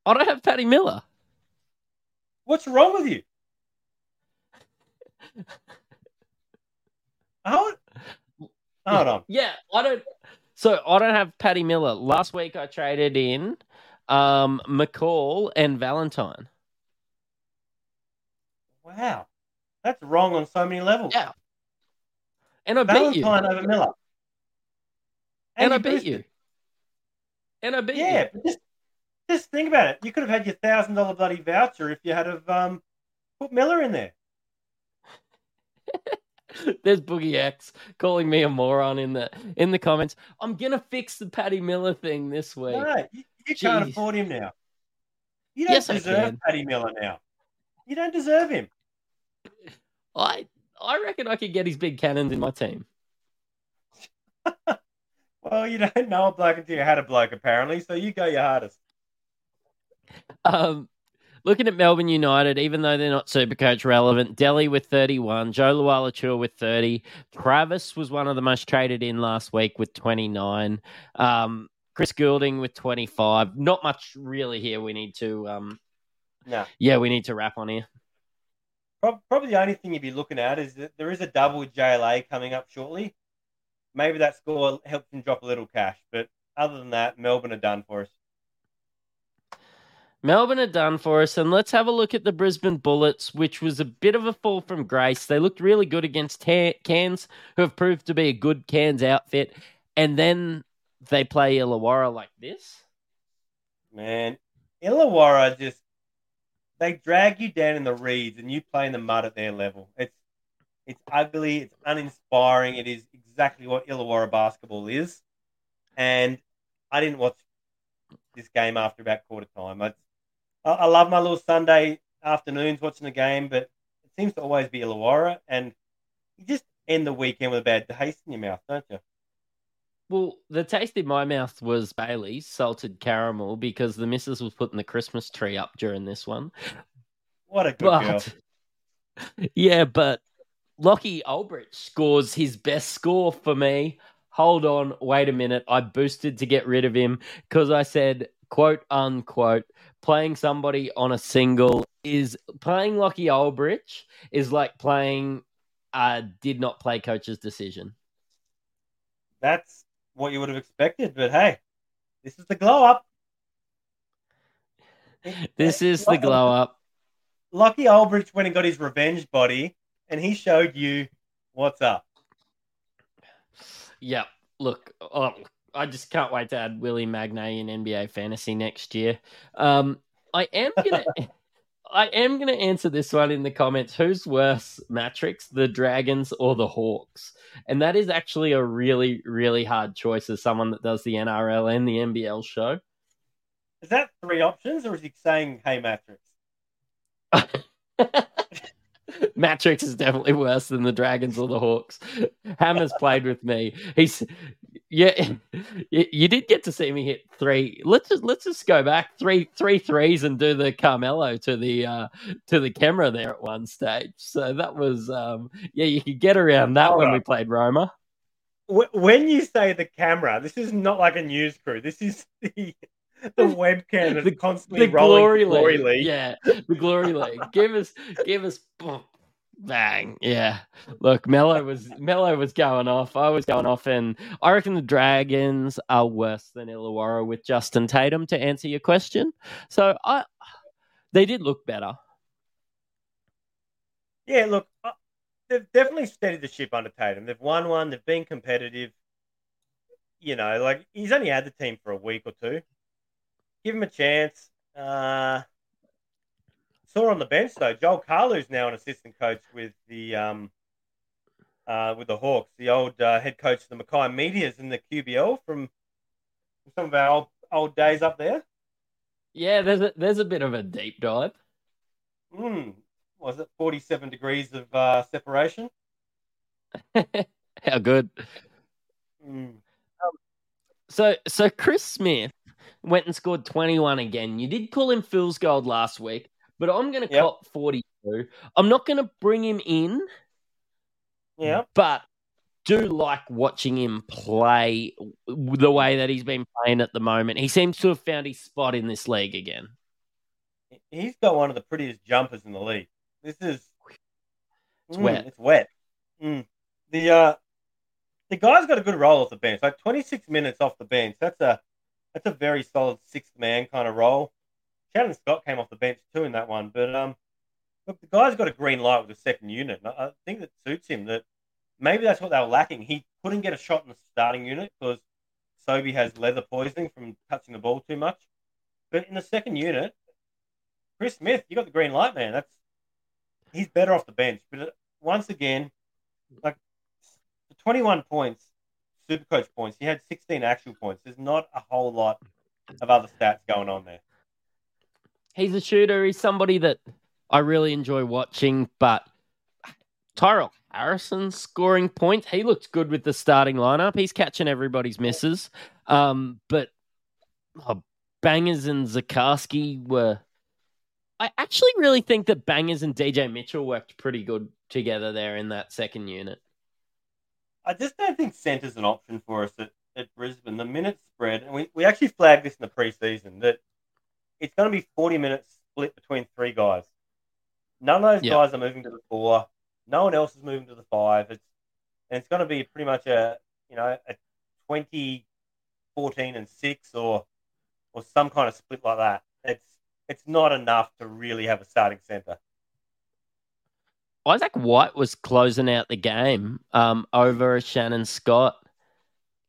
I don't have Patty Miller. What's wrong with you? Hold, hold on. Yeah, I don't. So I don't have Patty Miller. Last week I traded in um, McCall and Valentine. Wow, that's wrong on so many levels. Yeah. And I beat you. Valentine over Miller. And I you beat you. And I beat you. Yeah, just just think about it. You could have had your thousand dollar bloody voucher if you had have um, put Miller in there. There's Boogie X calling me a moron in the in the comments. I'm gonna fix the Patty Miller thing this week. No, you, you can't afford him now. You don't Yes, deserve. Paddy Miller now. You don't deserve him. I I reckon I could get his big cannons in my team. Well, you don't know a bloke until you had a bloke, apparently. So you go your hardest. Um, looking at Melbourne United, even though they're not super coach relevant, Delhi with 31, Jo Lual-Acuil with 30, Travis was one of the most traded in last week with 29, um, Chris Goulding with 25. Not much really here. We need to, um, No. yeah, we need to wrap on here. Probably the only thing you'd be looking at is that there is a double with JLA coming up shortly. Maybe that score helps him drop a little cash, but other than that, Melbourne are done for us. Melbourne are done for us, and let's have a look at the Brisbane Bullets, which was a bit of a fall from grace. They looked really good against Cairns, who have proved to be a good Cairns outfit, and then they play Illawarra like this. Man, Illawarra just they drag you down in the reeds, and you play in the mud at their level. It's it's ugly, it's uninspiring. It is exactly what Illawarra basketball is, and I didn't watch this game after about quarter time. I, I love my little Sunday afternoons watching the game, but it seems to always be Illawarra, and you just end the weekend with a bad taste in your mouth, don't you? Well, the taste in my mouth was Bailey's salted caramel because the missus was putting the Christmas tree up during this one. What a good but, girl. Yeah, but Lockie Olbrich scores his best score for me. Hold on, wait a minute. I boosted to get rid of him because I said, quote unquote, playing somebody on a single is playing Lockie Olbrich is like playing uh did not play coach's decision. That's what you would have expected, but hey, this is the glow up. this is the glow up. Lockie Olbrich went and got his revenge body, and he showed you what's up. Yeah, look, oh, I just can't wait to add Willie Magnay in NBA fantasy next year. Um, I am gonna. I am going to answer this one in the comments. Who's worse, Matrix, the Dragons, or the Hawks? And that is actually a really, really hard choice as someone that does the NRL and the NBL show. Is that three options, or is he saying, hey, Matrix? Matrix is definitely worse than the Dragons or the Hawks. Hammer's played with me. He's yeah. You did get to see me hit three. Let's just let's just go back three three threes and do the Carmelo to the uh to the camera there at one stage. So that was um yeah. You could get around that All when right. we played Roma. When you say the camera, this is not like a news crew. This is the the webcam that's the, constantly the rolling. Glory, glory league. league. Yeah, the glory league. give us, give us, bang. Yeah. Look, Mello was Mello was going off. I was going off, and I reckon the Dragons are worse than Illawarra with Justin Tatum. To answer your question, so I, they did look better. Yeah, look, they've definitely steadied the ship under Tatum. They've won one. They've been competitive. You know, like he's only had the team for a week or two give him a chance. Uh, saw on the bench though, Joel Carlew's now an assistant coach with the um, uh, with the Hawks. The old uh, head coach of the Mackay Meteors in the QBL from some of our old, old days up there. Yeah, there's a there's a bit of a deep dive. Hmm. Was it 47 degrees of uh, separation? How good. Mm. Um, so so Chris Smith went and scored 21 again. You did call him Fool's Gold last week, but I'm going to yep. cop 42. I'm not going to bring him in. Yeah. But do like watching him play the way that he's been playing at the moment. He seems to have found his spot in this league again. He's got one of the prettiest jumpers in the league. This is it's mm, wet. It's wet. Mm. The uh the guy's got a good role off the bench. Like 26 minutes off the bench. That's a that's a very solid sixth man kind of role. Shannon Scott came off the bench too in that one, but um, look, the guy's got a green light with the second unit. I think that suits him. That maybe that's what they were lacking. He couldn't get a shot in the starting unit because Sobey has leather poisoning from touching the ball too much. But in the second unit, Chris Smith, you got the green light, man. That's he's better off the bench. But uh, once again, like the 21 points super coach points. He had 16 actual points. There's not a whole lot of other stats going on there. He's a shooter. He's somebody that I really enjoy watching, but Tyrell Harrison scoring points. He looks good with the starting lineup. He's catching everybody's misses. Um, but oh, Bangers and Zakarski were. I actually really think that Bangers and DJ Mitchell worked pretty good together there in that second unit. I just don't think centre's an option for us at, at Brisbane. The minutes spread, and we, we actually flagged this in the preseason that it's going to be 40 minutes split between three guys. None of those Yeah. guys are moving to the four. No one else is moving to the five. It's and it's going to be pretty much a you know a 20, 14 and six or or some kind of split like that. It's it's not enough to really have a starting center. Isaac White was closing out the game um, over Shannon Scott.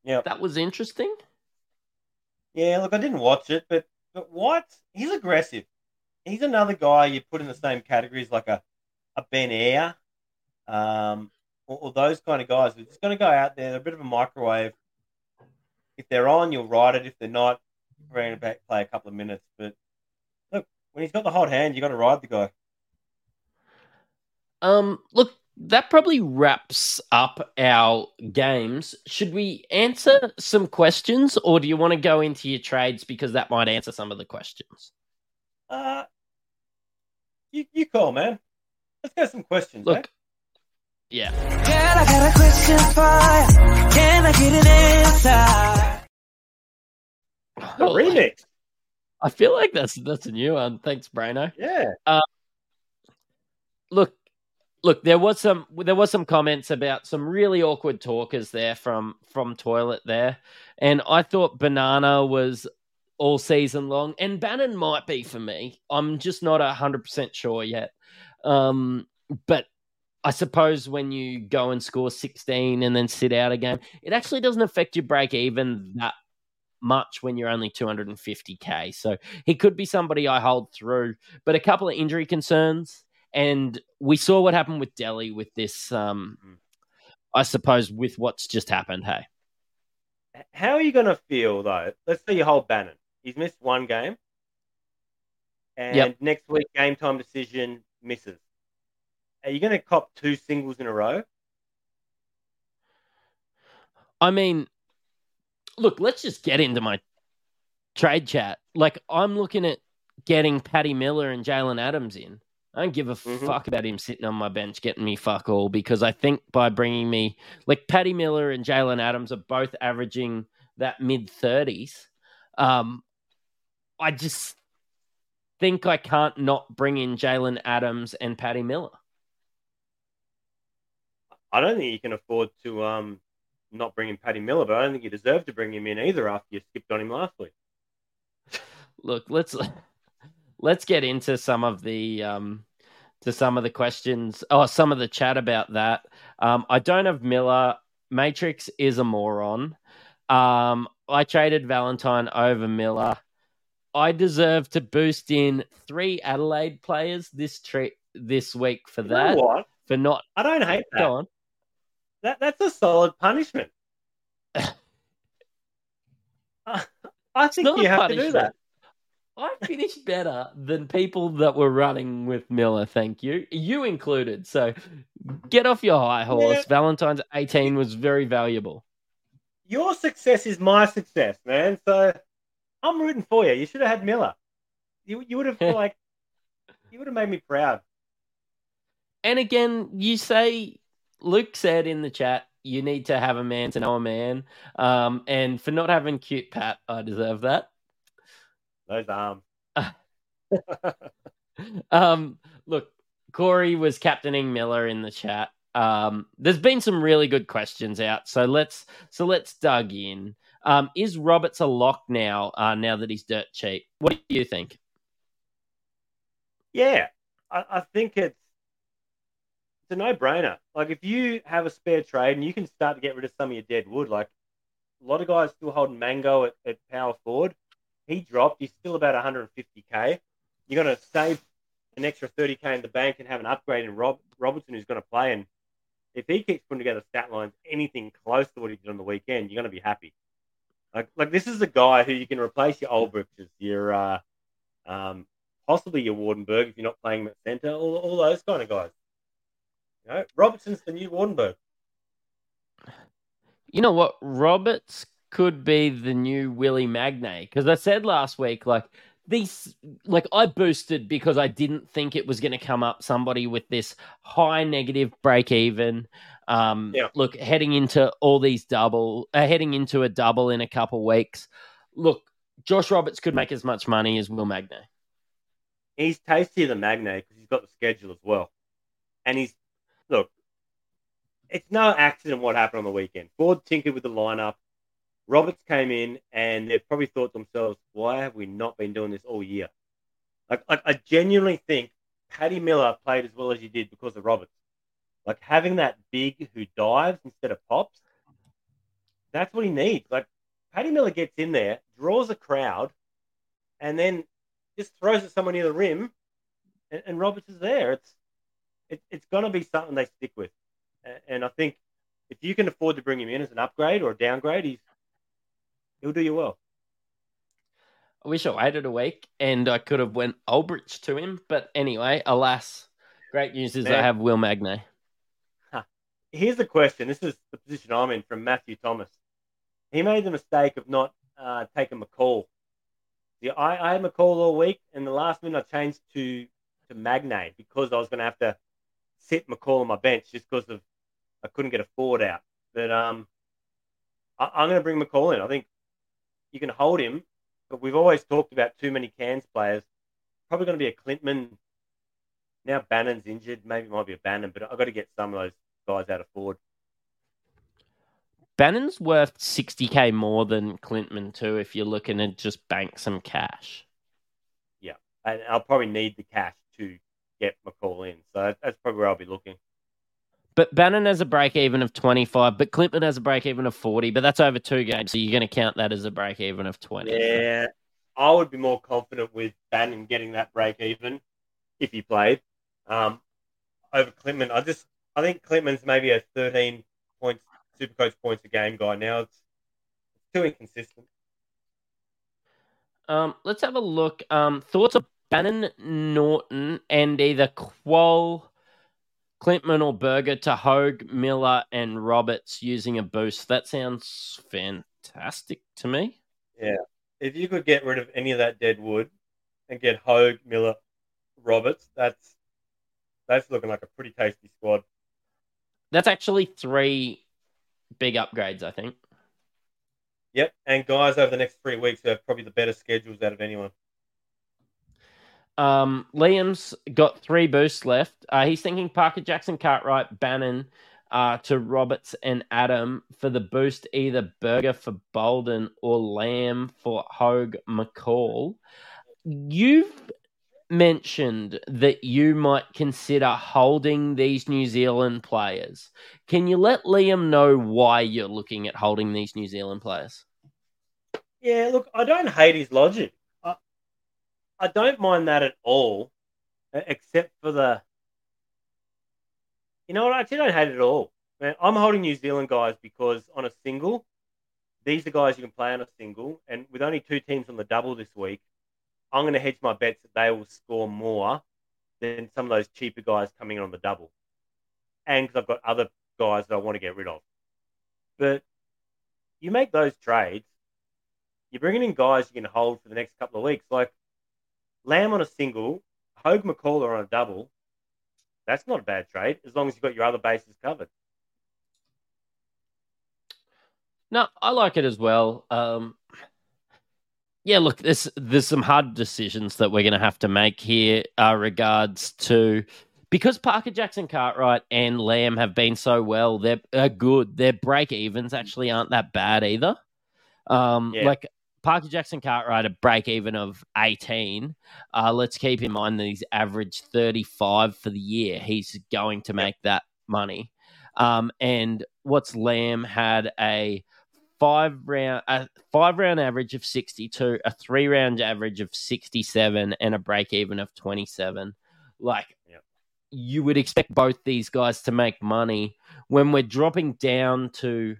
Yeah, That was interesting. yeah. Look, I didn't watch it, but but White, he's aggressive. He's another guy you put in the same categories like a a Ben Ayre, um, or, or those kind of guys. They're just going to go out there. They're a bit of a microwave. If they're on, you'll ride it. If they're not, we're going to play a couple of minutes. But look, when he's got the hot hand, you got to ride the guy. Um, look, that probably wraps up our games. Should we answer some questions, or do you want to go into your trades because that might answer some of the questions? Uh, you you call, man. Let's go some questions. Look, man. yeah. Girl, I got a question for you. Can I get an answer? the remix. I feel like that's that's a new one. Thanks, Brano. Yeah. look look there was some there was some comments about some really awkward talkers there from from toilet there. And i thought banana was all season long. And bannon might be for me. I'm just not 100% sure yet. Um but i suppose when you go and score 16 and then sit out a game it actually doesn't affect your break even that much when you're only 250k so he could be somebody i hold through. But a couple of injury concerns and we saw what happened with Delhi with this. Um, Mhm. I suppose with what's just happened. Hey, How are you going to feel though? Let's say you hold Bannon. He's missed one game, and Yep. next week game time decision misses. Are you going to cop two singles in a row? I mean, look, let's just get into my trade chat. Like, I'm looking at getting Patty Miller and Jalen Adams in. I don't give a Mhm. fuck about him sitting on my bench getting me fuck all because I think by bringing me like Paddy Miller and Jalen Adams are both averaging that mid 30s. Um, I just think I can't not bring in Jalen Adams and Paddy Miller. I don't think you can afford to um not bring in Paddy Miller, but I don't think you deserve to bring him in either after you skipped on him last week. look let's let's get into some of the um to some of the questions or some of the chat about that um i don't have miller matrix is a moron um i traded valentine over miller i deserve to boost in three adelaide players this treat this week for You that what? for not I don't hate that. go on That that's a solid punishment. I think you have to do that. I finished better than people that were running with Miller, thank you. You included. So get off your high horse. Yeah. Valentine's 18 was very valuable. Your success is my success, man. So I'm rooting for you. You should have had Miller. You you would have like you would have made me proud. And again, you say, Luke said in the chat, you need to have a man to know a man. Um, and for not having cute Pat, I deserve that. Those arms. um, look, Corey was captaining Miller in the chat. Um, there's been some really good questions out, so let's so let's dug in. Um, is Roberts a lock now? Uh, now that he's dirt cheap, what do you think? Yeah, I, I think it's it's a no brainer. Like if you have a spare trade and you can start to get rid of some of your dead wood, like a lot of guys still holding Mango at, at power forward. He dropped. He's still about 150k. You're going to save an extra 30k in the bank and have an upgrade in Rob Robertson who's going to play. And if he keeps putting together stat lines anything close to what he did on the weekend, you're going to be happy. Like like this is a guy who you can replace your Olbrichs, your uh, um, possibly your Waardenburg if you're not playing him at centre, all, all those kind of guys. You know, Robertson's the new Waardenburg. You know what? Roberts could be the new Willie Magnay because I said last week, like these, like I boosted because I didn't think it was going to come up somebody with this high negative break even. Um, Yeah. Look, heading into all these double, uh, heading into a double in a couple weeks. Look, Josh Roberts could make as much money as Will Magnay. he's tastier than Magnay because he's got the schedule as well. And he's look, it's no accident what happened on the weekend. Forde tinkered with the lineup. Roberts came in and they probably thought to themselves, why have we not been doing this all year? Like, like I genuinely think Paddy Miller played as well as he did because of Roberts. Like having that big who dives instead of pops, that's what he needs. Like Paddy Miller gets in there, draws a crowd, and then just throws it somewhere near the rim, and, and Roberts is there. It's it, it's going to be something they stick with, and I think if you can afford to bring him in as an upgrade or a downgrade, he's he'll do you well. I wish I waited a week and I could have went Olbrich to him, but anyway, alas, great news is Man. I have Will Magnay. Here's the question. This is the position I'm in from Matthew Thomas. He made the mistake of not uh, taking McCall. Yeah, I, I had McCall all week, and the last minute I changed to to Magnay because I was going to have to sit McCall on my bench just because of I couldn't get a forward out. But um, I, I'm going to bring McCall in. I think you can hold him, but we've always talked about too many Cairns players. Probably going to be a Klintman. Now Bannon's injured. Maybe it might be a Bannon, but I've got to get some of those guys out of Ford. Bannon's worth 60k more than Klintman too if you're looking to just bank some cash. Yeah, and I'll probably need the cash to get McCall in, so that's probably where I'll be looking. But Bannon has a break even of 25, but Klintman has a break even of 40, but that's over two games, so you're going to count that as a break even of 20. Yeah, I would be more confident with Bannon getting that break even if he played um, over Klintman. I just I think Klintman's maybe a 13 points super coach points a game guy now. It's, it's too inconsistent. Um, let's have a look. Um, thoughts of Bannon, Norton, and either Qual, Klintman, or Berger to Hogue, Miller, and Roberts using a boost. That sounds fantastic to me. Yeah. If you could get rid of any of that dead wood and get Hogue, Miller, Roberts, that's that's looking like a pretty tasty squad. That's actually three big upgrades, I think. Yep, and guys over the next three weeks who have probably the better schedules out of anyone. Um, Liam's got three boosts left. Uh, he's thinking Parker Jackson, Cartwright, Bannon uh, to Roberts and Adam for the boost, either Berger for Bolden or Lamb for Hogue McCall. You've mentioned that you might consider holding these New Zealand players. Can you let Liam know why you're looking at holding these New Zealand players? Yeah, look, I don't hate his logic. I, don't mind that at all, except for the. You know what? I actually don't hate it at all. Man, I'm holding New Zealand guys because on a single, these are guys you can play on a single, and with only two teams on the double this week, I'm going to hedge my bets that they will score more than some of those cheaper guys coming in on the double. And because I've got other guys that I want to get rid of. But you make those trades, you're bringing in guys you can hold for the next couple of weeks. Like Lamb on a single, Hogue McCullough on a double. That's not a bad trade as long as you've got your other bases covered. No, I like it as well. Um, yeah, look, there's there's some hard decisions that we're going to have to make here. Uh, regards to because Parker Jackson Cartwright and Lamb have been so well, they're uh, good. Their break evens actually aren't that bad either. Um, yeah. like Parker Jackson Cartwright a break even of 18. Uh, let's keep in mind that he's averaged 35 for the year. He's going to make that money. Um, and what's Lamb had a five round a five round average of 62 a three round average of 67 and a break even of 27 like yep. you would expect both these guys to make money when we're dropping down to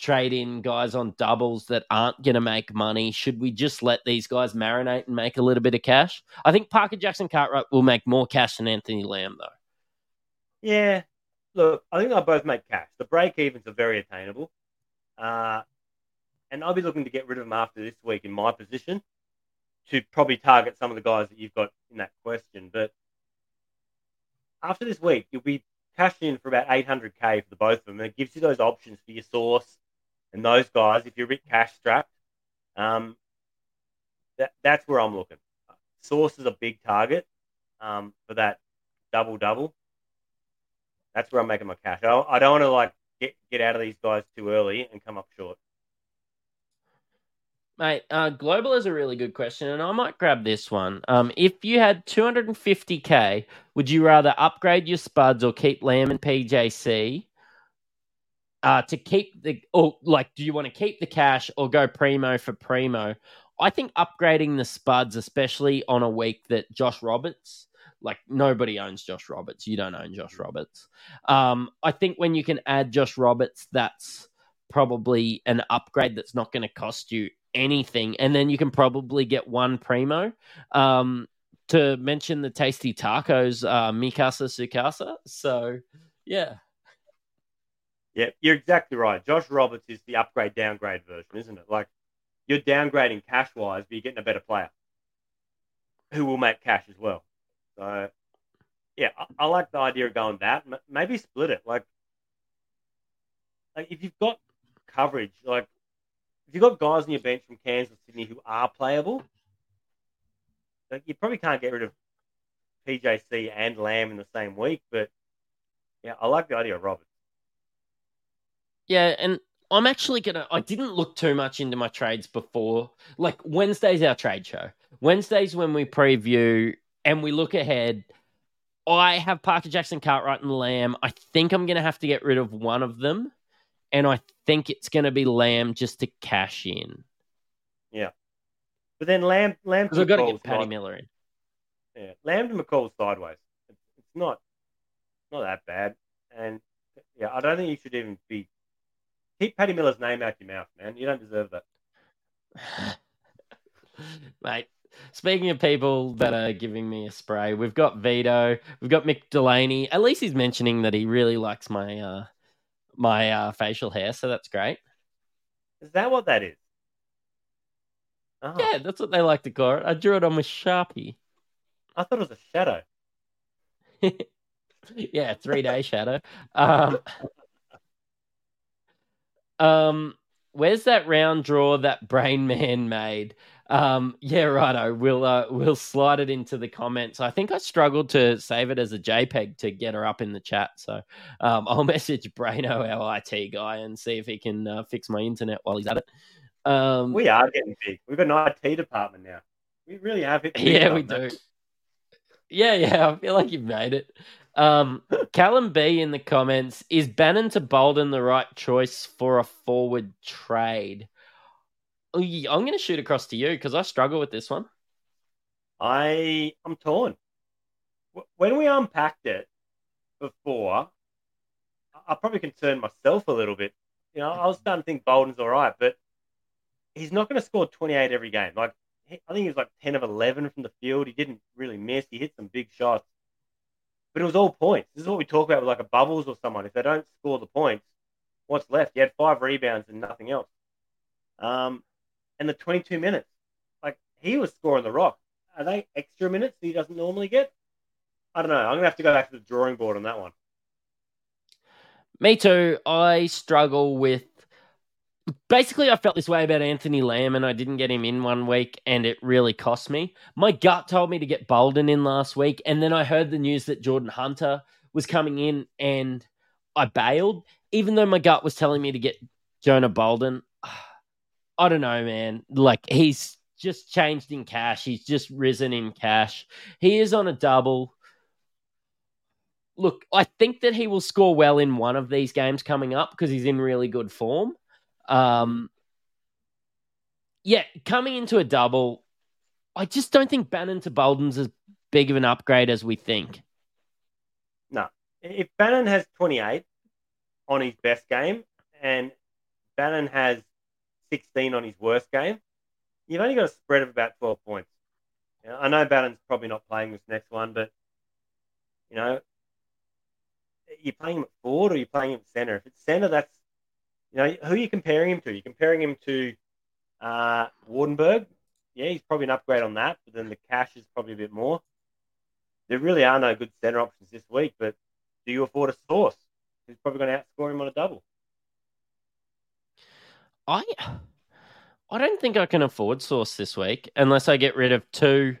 trade in guys on doubles that aren't going to make money. Should we just let these guys marinate and make a little bit of cash? I think parker jackson cartwright will make more cash than anthony lamb though. Yeah. Look i think they'll both make cash. The break evens are very attainable. Uh, and I'll be looking to get rid of them after this week in my position to probably target some of the guys that you've got in that question. But after this week, you'll be cashing in for about 800k for the both of them. And it gives you those options for your sauce and those guys. If you're a bit cash strapped, um, that, that's where I'm looking. Sauce is a big target um, for that double double. That's where I'm making my cash. I, I don't want to like get get out of these guys too early and come up short. Mate, uh, global is a really good question, and I might grab this one. Um, if you had 250k, would you rather upgrade your spuds or keep Lamb and PJC? Uh, to keep the or like, do you want to keep the cash or go primo for primo? I think upgrading the spuds, especially on a week that Josh Roberts, like nobody owns Josh Roberts. You don't own Josh Roberts. Um, I think when you can add Josh Roberts, that's probably an upgrade that's not going to cost you anything, and then you can probably get one primo. Um, to mention the tasty tacos, uh, Mikasa Sukasa. So, yeah. Yeah, you're exactly right. Josh Roberts is the upgrade downgrade version, isn't it? Like you're downgrading cash wise, but you're getting a better player who will make cash as well. So, yeah, I, I like the idea of going that. M- maybe split it. Like, like if you've got coverage, like if you've got guys on your bench from Kansas Sydney who are playable, like you probably can't get rid of PJC and Lamb in the same week. But yeah, I like the idea of Roberts. Yeah, and I'm actually gonna. I didn't look too much into my trades before. Like Wednesday's our trade show. Wednesday's when we preview and we look ahead. I have Parker Jackson, Cartwright, and Lamb. I think I'm gonna have to get rid of one of them and I think it's going to be Lamb just to cash in. Yeah, but then Lamb, Lamb, because I've got to get Paddy Miller in. Yeah, Lamb to McCall sideways. It's not, not that bad, and yeah, I don't think you should even be keep Paddy Miller's name out your mouth, man. You don't deserve that, mate. Speaking of people that are giving me a spray, we've got Vito, we've got Mick Delaney. At least he's mentioning that he really likes my uh, my uh, facial hair, so that's great. Is that what that is? Oh. Yeah, that's what they like to call it. I drew it on with Sharpie. I thought it was a shadow. yeah, three day shadow. Um, um, where's that round draw that Brain Man made? Um, yeah, righto. We'll uh, we'll slide it into the comments. I think I struggled to save it as a JPEG to get her up in the chat, so um, I'll message Braino, our IT guy, and see if he can uh, fix my internet while he's at it. Um, we are getting big. We've got an IT department now. We really have it. Yeah, we do. Yeah, yeah. I feel like you've made it. Um, Callum B in the comments is Bannon to Bolden the right choice for a forward trade? I'm going to shoot across to you because I struggle with this one. I I'm torn. When we unpacked it before, I probably concerned myself a little bit. You know, I was starting to think Bolden's all right, but he's not going to score 28 every game. Like I think he was like 10 of 11 from the field. He didn't really miss. He hit some big shots, but it was all points. This is what we talk about with like a bubbles or someone. If they don't score the points, what's left? He had five rebounds and nothing else. Um, and the 22 minutes. Like he was scoring the rock. Are they extra minutes that he doesn't normally get? I don't know. I'm gonna have to go back to the drawing board on that one. Me too. I struggle with. Basically, I felt this way about Anthony Lamb, and I didn't get him in one week, and it really cost me. My gut told me to get Bolden in last week, and then I heard the news that Jordan Hunter was coming in, and I bailed, even though my gut was telling me to get Jonah Bolden. I don't know, man. Like he's just changed in cash. He's just risen in cash. He is on a double. Look, I think that he will score well in one of these games coming up because he's in really good form. Um, yeah, coming into a double, I just don't think Bannon to Bolden's as big of an upgrade as we think. No. If Bannon has 28 on his best game and Bannon has 16 on his worst game, you've only got a spread of about 12 points. I know Bannon's probably not playing this next one, but you know, you're playing him at forward or you're playing him at center. If it's center, that's you know who are you comparing him to? You're comparing him to uh, Waardenburg. Yeah, he's probably an upgrade on that, but then the cash is probably a bit more. There really are no good center options this week, but do you afford a sauce who's probably going to outscore him on a double? I I don't think I can afford Sauce this week unless I get rid of two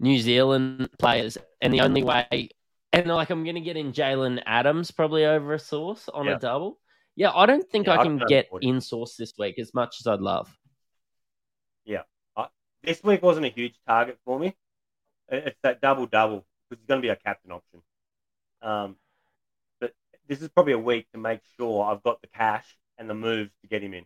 New Zealand players, and the only way, and like I'm going to get in Jalen Adams probably over a sauce on Yeah. a double. Yeah, I don't think Yeah, I I can can't get in sauce this week as much as I'd love. Yeah. This week wasn't a huge target for me. It's that double double because it's going to be a captain option. Um, but this is probably a week to make sure I've got the cash and the moves to get him in.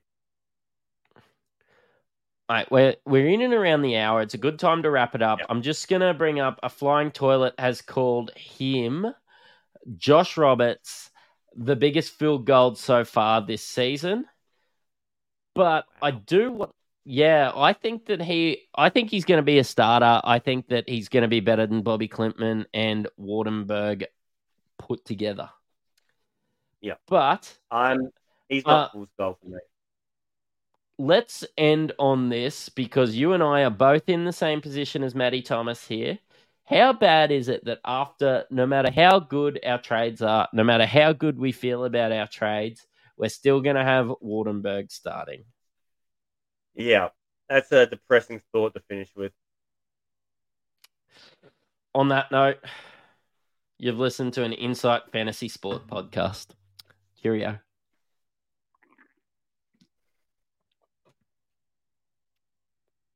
All right, we're we're in and around the hour. It's a good time to wrap it up. Yep. I'm just gonna bring up a flying toilet has called him, Josh Roberts, the biggest field goal so far this season. But I do want yeah, I think that he I think he's gonna be a starter. I think that he's gonna be better than Bobi Klintman and Waardenburg put together. Yeah. But I'm he's not Uh, fool's goal for me. let's end on this because you and I are both in the same position as Matty Thomas here. How bad is it that after, no matter how good our trades are, no matter how good we feel about our trades, we're still going to have Waardenburg starting? Yeah, that's a depressing thought to finish with. On that note, you've listened to an Insight Fantasy Sport podcast. Cheerio.